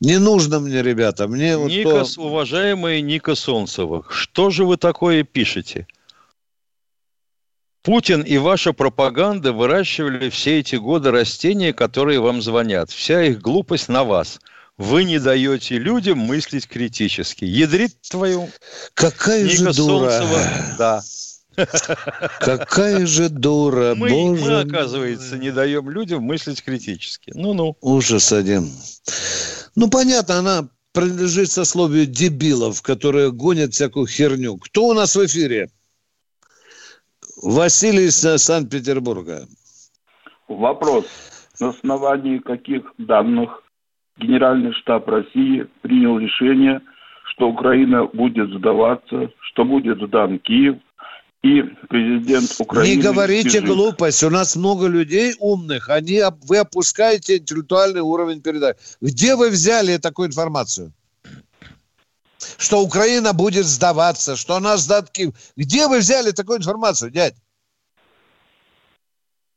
Не нужно мне, ребята, мне вот то... уважаемый Ника Солнцева, что же вы такое пишете? Путин и ваша пропаганда выращивали все эти годы растения, которые вам звонят. Вся их глупость на вас. Вы не даете людям мыслить критически. Ядрит твою. Какая Ника же дура. Солнцева, да. Какая же дура, мы, боже. Мы, оказывается, не даем людям мыслить критически. Ну-ну. Ужас один. Ну, понятно, она принадлежит сословию дебилов, которые гонят всякую херню. Кто у нас в эфире? Василий из Санкт-Петербурга. Вопрос. На основании каких данных Генеральный штаб России принял решение, что Украина будет сдаваться, что будет сдан Киев, и президент Украины... Не говорите бежит. глупость. У нас много людей умных. Они, вы опускаете интеллектуальный уровень передачи. Где вы взяли такую информацию? что Украина будет сдаваться, что она сдаст Киев. Где вы взяли такую информацию, дядь?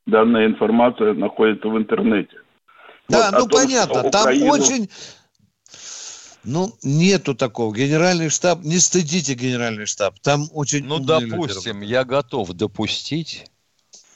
Данная информация находится в интернете. Да, вот ну том, понятно, там Украину... очень... Ну, нету такого. Генеральный штаб, не стыдите генеральный штаб. Там очень... Ну, допустим, люди. я готов допустить,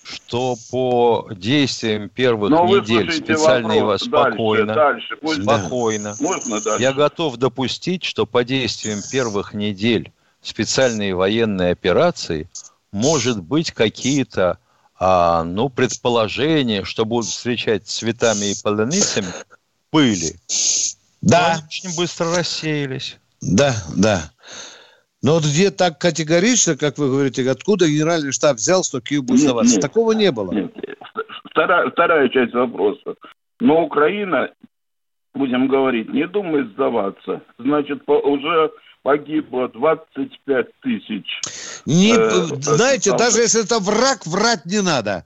что по действиям первых Но недель специальные вас спокойно, дальше, дальше, спокойно. Да. Можно дальше? Я готов допустить, что по действиям первых недель специальные военные операции может быть какие-то а, ну, предположения, что будут встречать цветами и полуницами, были. Да. Но очень быстро рассеялись. Да, да. Но вот где так категорично, как вы говорите, откуда генеральный штаб взял, что Киев будет сдаваться? Нет, Такого не было. Нет. Вторая, вторая часть вопроса. Но Украина, будем говорить, не думает сдаваться. Значит, по, уже погибло 25 тысяч. Не, э, знаете, даже если это враг, врать не надо.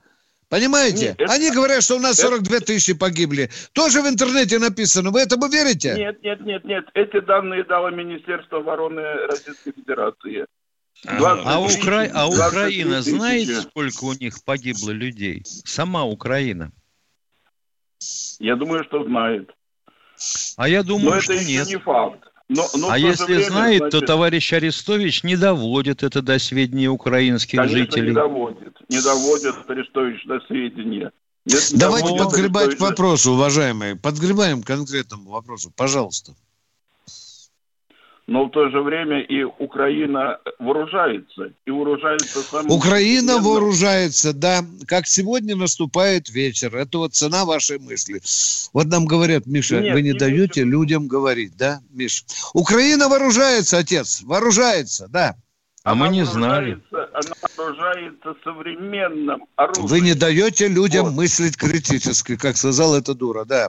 Понимаете? Нет, это... Они говорят, что у нас 42 это... тысячи погибли. Тоже в интернете написано. Вы этому верите? Нет, нет, нет, нет. Эти данные дало Министерство обороны Российской Федерации. А, а, Укра... а Украина знает, сколько у них погибло людей? Сама Украина. Я думаю, что знает. А я думаю, Но что это нет. не факт. Но, но а если время, знает, значит... то товарищ Арестович не доводит это до сведения украинских Конечно, жителей. не доводит. Не доводит Арестович до сведения. Нет, Давайте доводит подгребать к вопросу, уважаемые. Подгребаем к конкретному вопросу, пожалуйста но в то же время и Украина вооружается. И вооружается самым... Украина современным. вооружается, да. Как сегодня наступает вечер. Это вот цена вашей мысли. Вот нам говорят, Миша, Нет, вы не, не даете Миша. людям говорить, да, Миша? Украина вооружается, отец, вооружается, да. А она мы не знали. Она вооружается современным оружием. Вы не даете людям вот. мыслить критически, как сказал эта дура, да.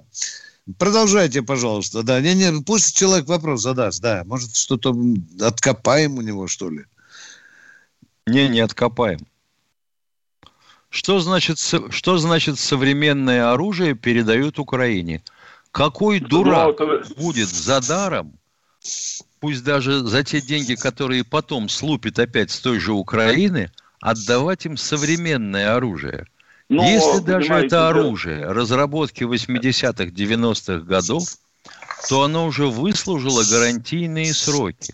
Продолжайте, пожалуйста. Да, не, не, пусть человек вопрос задаст. Да, может, что-то откопаем у него, что ли? Не, не откопаем. Что значит, что значит современное оружие передают Украине? Какой дурак будет за даром, пусть даже за те деньги, которые потом слупит опять с той же Украины, отдавать им современное оружие – но, Если даже это оружие да. разработки 80-х, 90-х годов, то оно уже выслужило гарантийные сроки.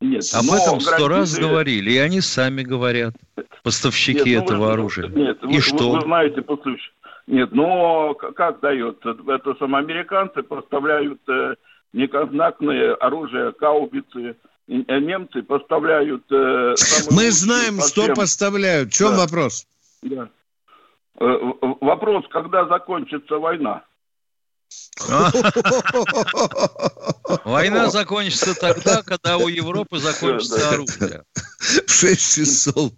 Нет, Об этом сто раз говорили, и они сами говорят, поставщики нет, ну, этого вы, оружия. Нет, и вы, что? Вы знаете, послушайте, нет, но как дается? Это сам американцы поставляют э, неконтактное оружие, каубицы, э, немцы поставляют... Э, Мы знаем, что поставляют. В чем да. вопрос? Да. Э, вопрос, когда закончится война? Война закончится тогда, когда у Европы закончится оружие. В 6 часов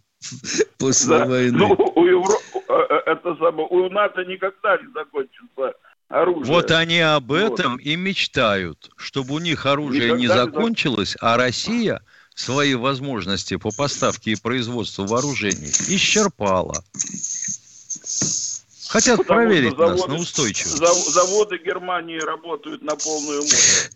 после войны. Ну, у Европы, э, э, это самое, у НАТО никогда не закончится оружие. Вот они об этом и мечтают, чтобы у них оружие не закончилось, а Россия свои возможности по поставке и производству вооружений исчерпала. Хотят Потому проверить заводы, нас на устойчивость. Заводы Германии работают на полную мощь.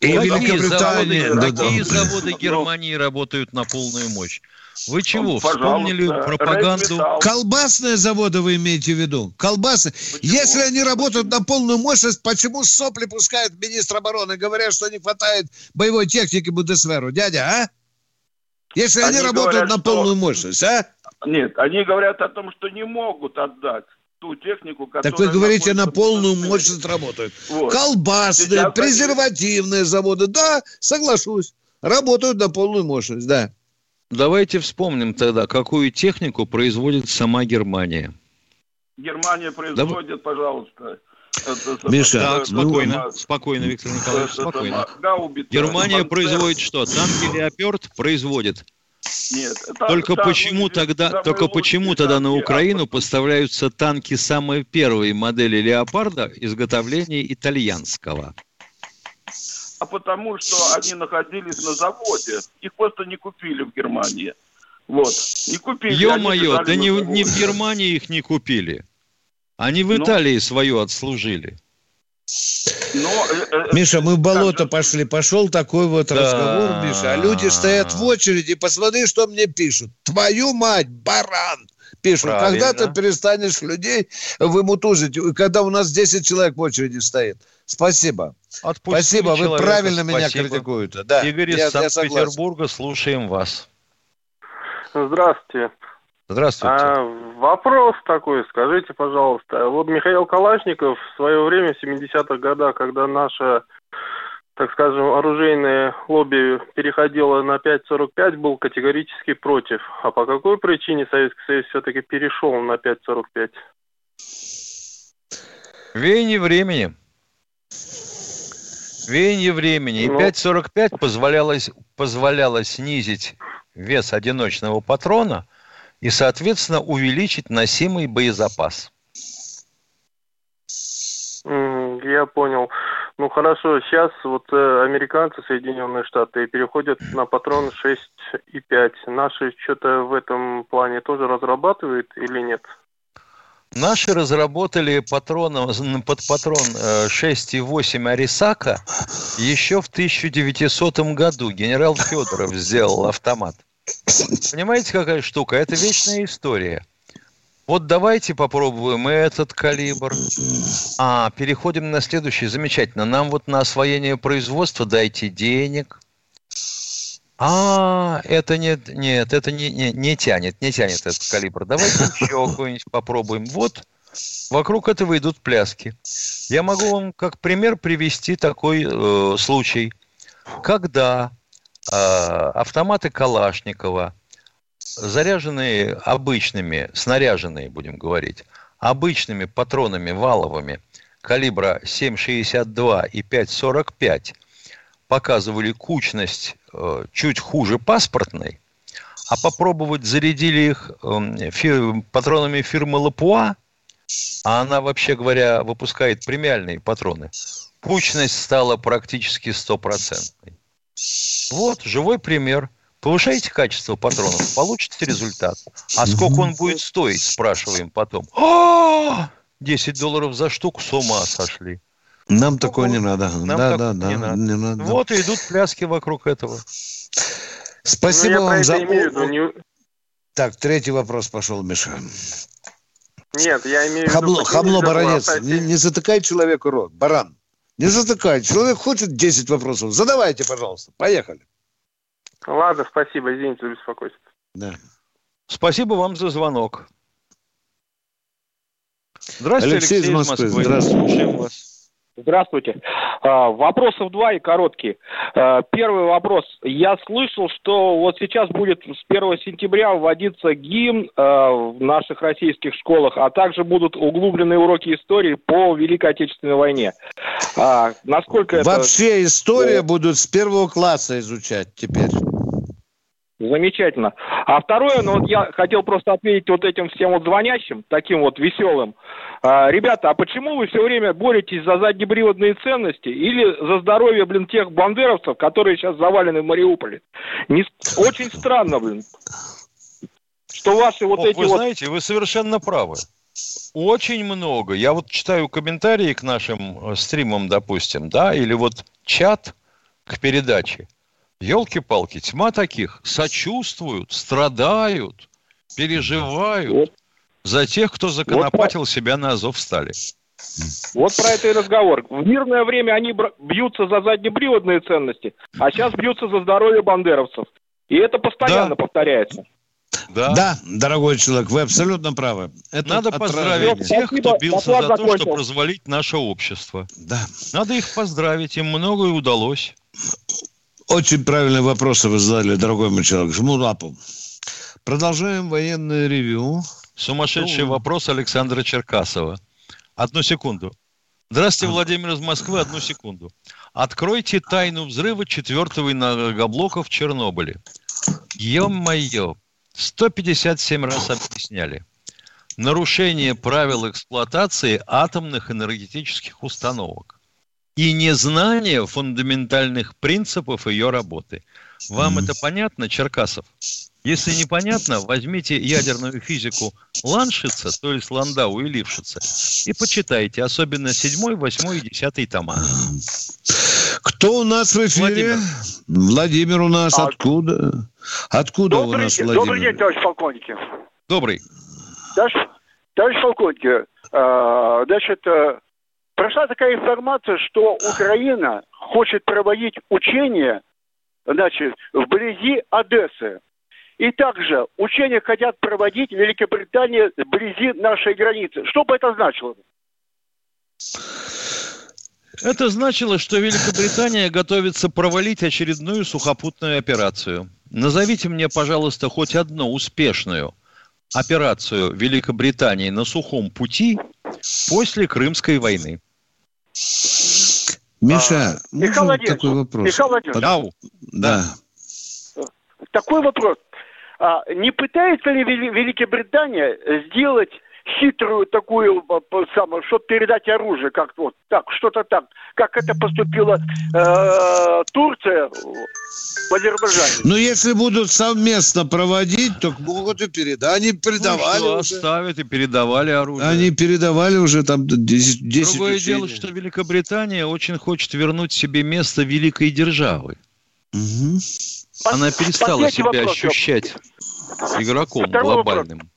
И какие. Заводы, да, какие да. заводы Германии работают на полную мощь? Вы чего, вспомнили пропаганду? Колбасные заводы вы имеете в виду? Колбасы. Почему? Если они работают на полную мощность, почему сопли пускают министр обороны, говорят, что не хватает боевой техники Бундесверу? Дядя, а? Если они, они работают говорят, на полную что... мощность, а? Нет, они говорят о том, что не могут отдать ту технику, которая... Так вы говорите, на полную мощность работают. Вот. Колбасные, Сейчас презервативные они... заводы, да, соглашусь, работают на полную мощность, да. Давайте вспомним тогда, какую технику производит сама Германия. Германия производит, да... пожалуйста, это, Миша, так, это, спокойно, это, спокойно, Виктор Николаевич, это, спокойно. Гаубица, Германия производит что? Танки Леопард производит. Нет, это, только там, почему тогда, только почему тогда на Украину поставляются танки самой первой модели Леопарда изготовления итальянского? А потому что они находились на заводе, их просто не купили в Германии. Вот, не купили. Ё-моё, да не, не в Германии их не купили. Они в ну, Италии свое отслужили. Но, э, э, Миша, мы в болото пошли. Пошел такой вот да. разговор, Миша. А люди стоят в очереди. Посмотри, что мне пишут. Твою мать, баран! Пишут. Правильно. Когда ты перестанешь людей вымутузить? Когда у нас 10 человек в очереди стоит. Спасибо. Отпусти Спасибо, вы человека. правильно Спасибо. меня критикуете. Да, Игорь из Санкт-Петербурга, слушаем вас. Здравствуйте. Здравствуйте. А, вопрос такой, скажите, пожалуйста. Вот Михаил Калашников в свое время, в 70-х годах, когда наша, так скажем, оружейное лобби переходило на 5.45, был категорически против. А по какой причине Советский Союз все-таки перешел на 5.45? Веяние времени. Веяние времени. И 5,45 ну. позволяло, позволяло снизить вес одиночного патрона и, соответственно, увеличить носимый боезапас. Я понял. Ну хорошо, сейчас вот э, американцы, Соединенные Штаты, переходят на патрон 6,5. Наши что-то в этом плане тоже разрабатывают или нет? Наши разработали патрон, под патрон 6,8 э, Арисака еще в 1900 году. Генерал Федоров сделал автомат. Понимаете, какая штука? Это вечная история. Вот давайте попробуем этот калибр. А, переходим на следующий. Замечательно. Нам вот на освоение производства дайте денег. А, это нет, нет, это не, не, не тянет, не тянет этот калибр. Давайте еще какой-нибудь попробуем. Вот вокруг этого идут пляски. Я могу вам как пример привести такой э, случай, когда э, автоматы Калашникова, заряженные обычными, снаряженные, будем говорить, обычными патронами валовыми калибра 7,62 и 5,45 показывали кучность э, чуть хуже паспортной, а попробовать зарядили их э, фир, патронами фирмы Лапуа, а она, вообще говоря, выпускает премиальные патроны, кучность стала практически стопроцентной. Вот живой пример. Повышаете качество патронов, получите результат. А сколько он будет стоить, спрашиваем потом. 10 долларов за штуку с ума сошли. Нам ну, такое не надо. Нам да, да, да, не, надо. не надо. Вот и идут пляски вокруг этого. Спасибо ну, вам за... Виду, не... Так, третий вопрос пошел, Миша. Нет, я имею в виду... Хамло, баронец, не, не затыкай человеку рот, баран. Не затыкай. Человек хочет 10 вопросов. Задавайте, пожалуйста. Поехали. Ладно, спасибо. Извините за беспокойство. Да. Спасибо вам за звонок. Здравствуйте, Алексей, Алексей из Москвы. Здравствуйте. Слушаем вас. Здравствуйте. А, вопросов два и короткие. А, первый вопрос. Я слышал, что вот сейчас будет с 1 сентября вводиться гимн а, в наших российских школах, а также будут углубленные уроки истории по Великой Отечественной войне. Насколько это... Вообще история будут с первого класса изучать теперь. Замечательно. А второе, ну вот я хотел просто ответить вот этим всем вот звонящим, таким вот веселым. А, ребята, а почему вы все время боретесь за заднеприводные ценности или за здоровье, блин, тех бандеровцев, которые сейчас завалены в Мариуполе? Не... Очень странно, блин. Что ваши вот О, эти вы вот... знаете, вы совершенно правы. Очень много. Я вот читаю комментарии к нашим э, стримам, допустим, да, или вот чат к передаче. Елки-палки, тьма таких. Сочувствуют, страдают, переживают за тех, кто законопатил вот, себя на Азов стали. Вот про это и разговор. В мирное время они бьются за заднеприводные ценности, а сейчас бьются за здоровье бандеровцев. И это постоянно да. повторяется. Да. да, дорогой человек, вы абсолютно правы. Это Надо поздравить тех, кто бился за то, чтобы развалить наше общество. Да. Надо их поздравить, им многое удалось. Очень правильные вопросы вы задали, дорогой мой человек. Жму лапу. Продолжаем военное ревю. Сумасшедший ну... вопрос Александра Черкасова. Одну секунду. Здравствуйте, Владимир из Москвы. Одну секунду. Откройте тайну взрыва четвертого энергоблока в Чернобыле. Ё-моё. 157 раз объясняли. Нарушение правил эксплуатации атомных энергетических установок и незнание фундаментальных принципов ее работы. Вам mm. это понятно, Черкасов? Если непонятно, возьмите ядерную физику Ланшица, то есть Ландау и Лившица, и почитайте, особенно 7, 8 и 10 тома. Кто у нас в эфире? Владимир, Владимир у нас а... откуда? Откуда добрый, у нас Владимир? Добрый день, товарищ полковники. Добрый. Товарищ, товарищ полковники, э, значит, э, прошла такая информация, что Украина хочет проводить учения значит, вблизи Одессы. И также учения хотят проводить в Великобритании вблизи нашей границы. Что бы это значило? Это значило, что Великобритания готовится провалить очередную сухопутную операцию. Назовите мне, пожалуйста, хоть одну успешную операцию Великобритании на сухом пути после Крымской войны. Миша, а, Михаил Владимирович, такой вопрос? Михаил Владимирович. Под... Да. Такой вопрос. А не пытается ли Великобритания сделать хитрую такую самую, чтобы передать оружие, как вот так, что-то так, как это поступила э, Турция в Азербайджане. Ну, если будут совместно проводить, то могут и передать. Они передавали ну, что, оставят и передавали оружие. Они передавали уже там 10 10 Другое учений. дело, что Великобритания очень хочет вернуть себе место великой державы. Угу. Она перестала себя вопрос, ощущать игроком Второй глобальным. Вопрос.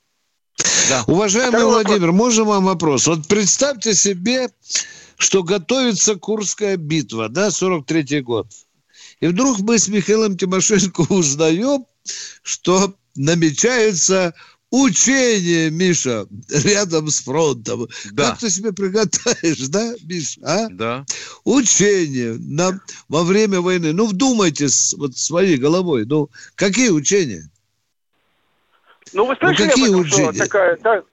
Да. Уважаемый Второй Владимир, вопрос. можно вам вопрос? Вот представьте себе, что готовится Курская битва, да, 43-й год. И вдруг мы с Михаилом Тимошенко узнаем, что намечается учение, Миша, рядом с фронтом. Да. Как ты себе приготовишь, да, Миша? А? Да. Учение на, во время войны. Ну, вдумайтесь вот своей головой. Ну, какие учения? Ну, вы слышали ну, какие об этом, что такая, та,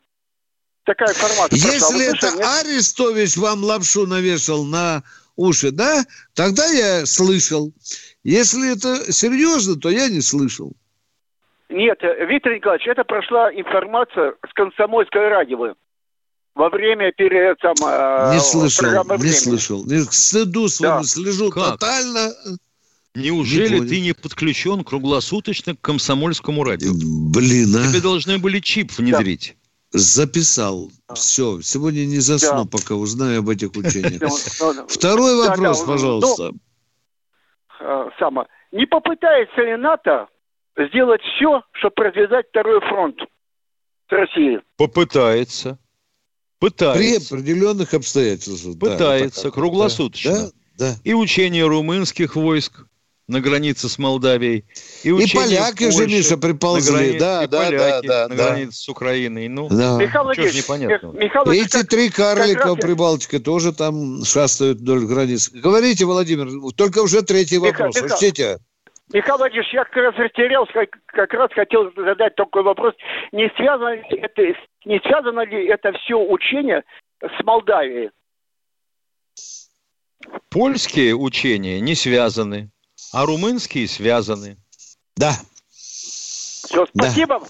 такая информация Если это нет? Арестович вам лапшу навешал на уши, да, тогда я слышал. Если это серьезно, то я не слышал. Нет, Виктор Николаевич, это прошла информация с комсомольской радио во время перед там, не слышал, не времени. слышал. К стыду своему да. слежу как? тотально. Неужели не ты не подключен круглосуточно к комсомольскому радио? Блин, а? Тебе должны были чип внедрить. Да. Записал. Все. Сегодня не засну, да. пока узнаю об этих учениях. Второй вопрос, пожалуйста. Ну, а, Сама. Не попытается ли НАТО сделать все, чтобы развязать второй фронт с Россией? Попытается. Пытается. При определенных обстоятельствах. Пытается, да, круглосуточно. Да, да. И учение румынских войск, на границе с Молдавией. И, и поляки же, Миша, приползли. Границе, да, и да, поляки да, да, на да. границе с Украиной. Ну, да. Михаил же непонятно. Михаил Эти как, три карлика в Прибалтике тоже там шастают вдоль границ. Говорите, Владимир, только уже третий вопрос. Михаил, Учтите. Михаил Владимирович, я как раз растерялся, как, как раз хотел задать такой вопрос. Не связано, ли это, не связано ли это все учение с Молдавией? Польские учения не связаны а румынские связаны. Да. Все, спасибо. Да.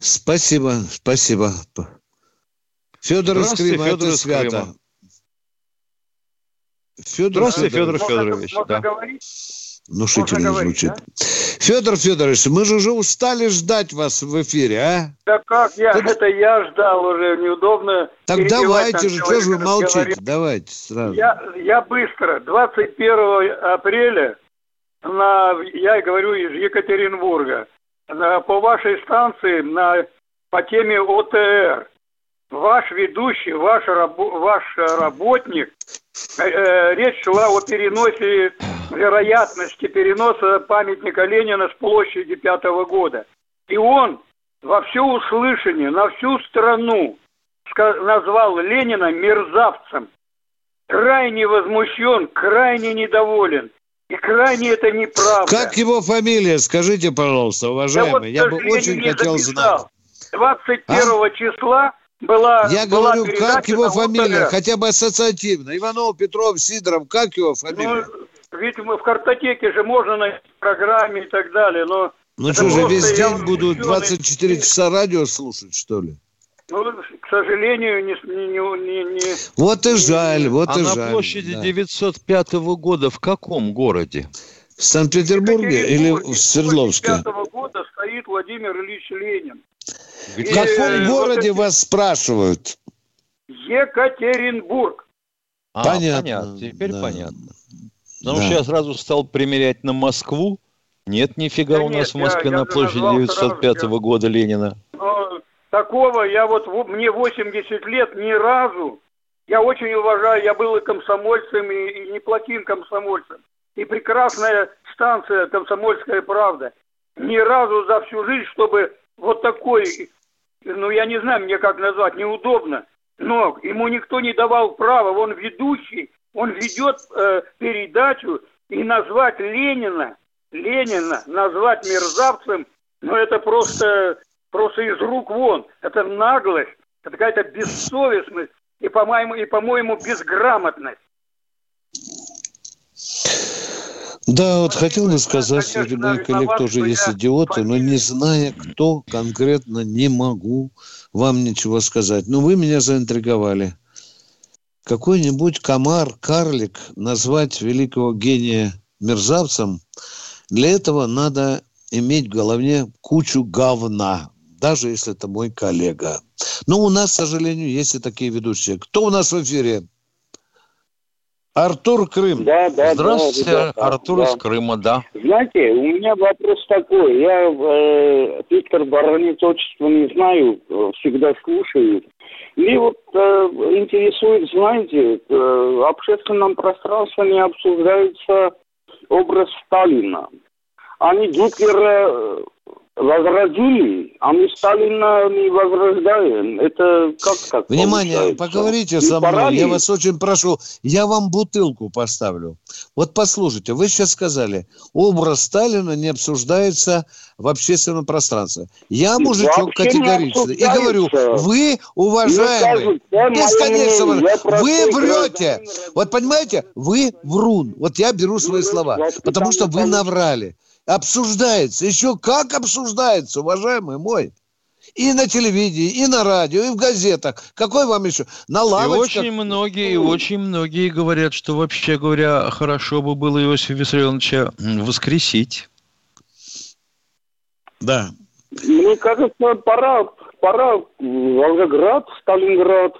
Спасибо, спасибо. Федор из Крыма, Федор это свято. Федор Здравствуйте, Федор Федорович. Можно, да. говорить? Внушительно звучит. Да? Федор Федорович, мы же уже устали ждать вас в эфире, а? Да как я, Тут... это я ждал уже, неудобно. Так давайте же, что же вы молчите? Давайте сразу. Я, я быстро. 21 апреля, на, я говорю из Екатеринбурга, на, по вашей станции на, по теме ОТР, ваш ведущий, ваш, рабо, ваш работник, э, э, речь шла о переносе вероятности переноса памятника Ленина с площади пятого года. И он во все услышание, на всю страну назвал Ленина мерзавцем. Крайне возмущен, крайне недоволен. И крайне это неправда. Как его фамилия, скажите, пожалуйста, уважаемый? Я, вот, Я бы очень хотел записал. знать. 21 а? числа была Я была говорю, как его фамилия, хотя бы ассоциативно. Иванов, Петров, Сидоров, как его фамилия? Ну, ведь в картотеке же можно найти программе и так далее, но... Ну что же, весь день буду 24 часа радио слушать, что ли? Ну, к сожалению, не... не, не, не вот и жаль, вот а и жаль. А на площади да. 905 года в каком городе? В Санкт-Петербурге или в Свердловске? 905 года стоит Владимир Ильич Ленин. В каком и, городе вот вас спрашивают? Екатеринбург. А, понятно. понятно. Теперь да. понятно. Потому да. что я сразу стал примерять на Москву. Нет, нифига да у нас нет, в Москве я, на площади 905 сразу, года Ленина. Но такого я вот, мне 80 лет, ни разу. Я очень уважаю, я был и комсомольцем, и, и неплохим комсомольцем. И прекрасная станция «Комсомольская правда». Ни разу за всю жизнь, чтобы вот такой, ну я не знаю, мне как назвать, неудобно, но ему никто не давал права, он ведущий, он ведет э, передачу и назвать Ленина, Ленина назвать мерзавцем, ну это просто, просто из рук вон. Это наглость, это какая-то бессовестность и, по-моему, и, по-моему, безграмотность. Да, вот хотел бы сказать, среди моих коллег тоже есть идиоты, но не зная, кто конкретно, не могу вам ничего сказать. Но вы меня заинтриговали. Какой-нибудь комар, карлик назвать великого гения мерзавцем, для этого надо иметь в голове кучу говна, даже если это мой коллега. Но у нас, к сожалению, есть и такие ведущие. Кто у нас в эфире? Артур Крым. Да, да, Здравствуйте, да, да, Артур да. из Крыма, да. Знаете, у меня вопрос такой. Я э, Виктор Баранец отчество не знаю, э, всегда слушаю. И вот э, интересует, знаете, э, в общественном пространстве не обсуждается образ Сталина. Они Гитлера э, возродили, а мы Сталина не возрождаем. Это как так Внимание, получается? поговорите Не со мной, ли? я вас очень прошу. Я вам бутылку поставлю. Вот послушайте, вы сейчас сказали, образ Сталина не обсуждается в общественном пространстве. Я мужичок Вообще категоричный. И говорю, вы, уважаемый, бесконечно, вы врете. Вот понимаете, вы врун. Вот я беру свои слова, потому что вы наврали. Обсуждается. Еще как обсуждается, уважаемый мой. И на телевидении, и на радио, и в газетах. Какой вам еще? На И лавочках. очень многие, и очень многие говорят, что вообще говоря, хорошо бы было Иосифа Виссарионовича воскресить. Да. Мне кажется, пора, пора Волгоград, Сталинград.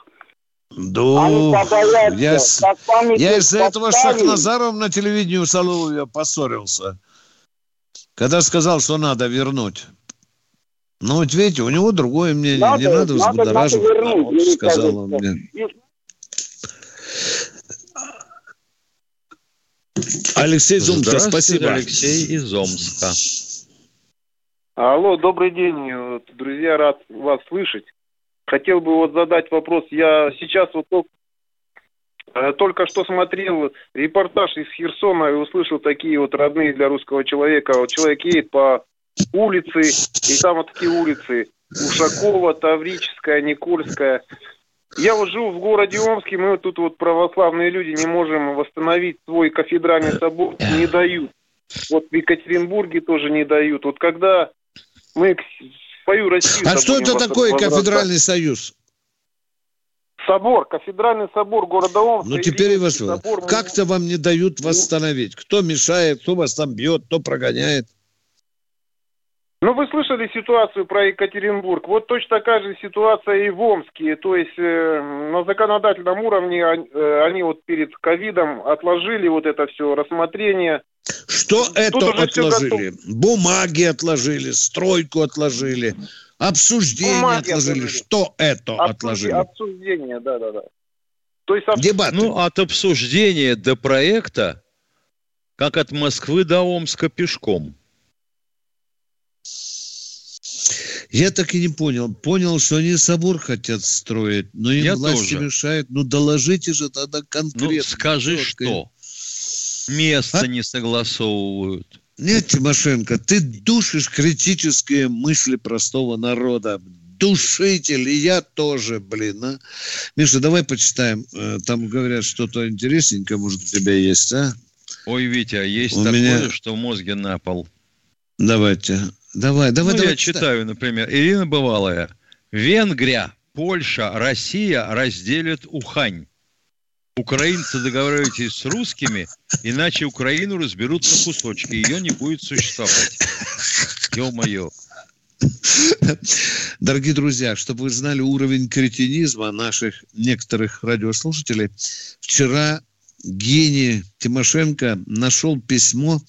Да, побоятся, я, я из-за этого с. Шахназаровым на телевидении у Соловьева поссорился. Когда сказал, что надо вернуть. Ну, вот видите, у него другое мнение. Надо, не надо надо, надо взбудораживать. вернуть, Вот мне сказал он мне. Алексей из Омска, спасибо. Алексей из Омска. Алло, добрый день, вот, друзья, рад вас слышать. Хотел бы вот задать вопрос. Я сейчас вот только, э, только что смотрел репортаж из Херсона и услышал такие вот родные для русского человека. Вот человек едет по улице, и там вот такие улицы. Ушакова, Таврическая, Никольская. Я вот живу в городе Омске, мы тут вот православные люди не можем восстановить свой кафедральный собор, не дают. Вот в Екатеринбурге тоже не дают. Вот когда мы свою Россию... А что это такое возрастать? кафедральный союз? Собор, кафедральный собор города Омска. Ну, теперь и. Ильинский собор, Как-то вам не дают восстановить. Кто мешает, кто вас там бьет, кто прогоняет. Ну, вы слышали ситуацию про Екатеринбург. Вот точно такая же ситуация и в Омске. То есть э, на законодательном уровне они, э, они вот перед ковидом отложили вот это все рассмотрение. Что это уже всё отложили? Бумаги отложили, стройку отложили, обсуждение Бумаги отложили. отложили. Что это Обсужди- отложили? Обсуждение, да-да-да. То есть обс- Ну, от обсуждения до проекта, как от Москвы до Омска пешком. Я так и не понял. Понял, что они собор хотят строить, но им Я власти тоже. мешают. Ну, доложите же тогда конкретно. Ну, скажи, Четко. что. Место А? не согласовывают. Нет, Тимошенко, ты душишь критические мысли простого народа. Душитель, и я тоже, блин, а. Миша, давай почитаем. Э, Там говорят, что-то интересненькое, может, у тебя есть, а? Ой, Витя, а есть У такое, меня- что в мозге на пол. Давайте. Давай, давай, ну, давай. я читаю, например, Ирина Бывалая. Венгрия, Польша, Россия разделят Ухань. Украинцы договаривайтесь с русскими, иначе Украину разберут на кусочки, ее не будет существовать. Ё-моё. Дорогие друзья, чтобы вы знали уровень кретинизма наших некоторых радиослушателей, вчера гений Тимошенко нашел письмо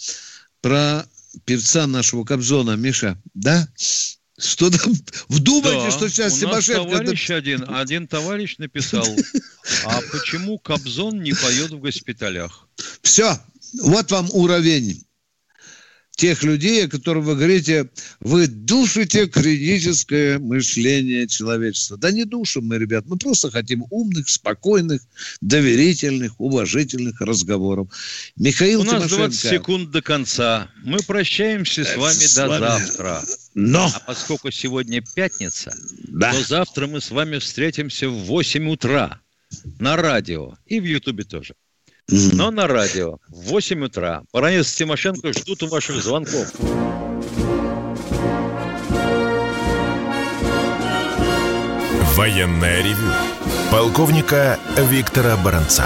про певца нашего Кобзона. Миша, да? Что там? Вдумайте, Да, что сейчас у нас товарищ один, один товарищ написал, а почему Кобзон не поет в госпиталях? Все, вот вам уровень тех людей, о которых вы говорите, вы душите критическое мышление человечества. Да не душим мы, ребят, мы просто хотим умных, спокойных, доверительных, уважительных разговоров. Михаил У нас Тимошенко. 20 секунд до конца. Мы прощаемся с вами С до вами. завтра. Но. А поскольку сегодня пятница, Да. то завтра мы с вами встретимся в 8 утра на радио и в Ютубе тоже. Но на радио в 8 утра. Баранец Тимошенко ждут у ваших звонков. Военная ревю. Полковника Виктора Баранца.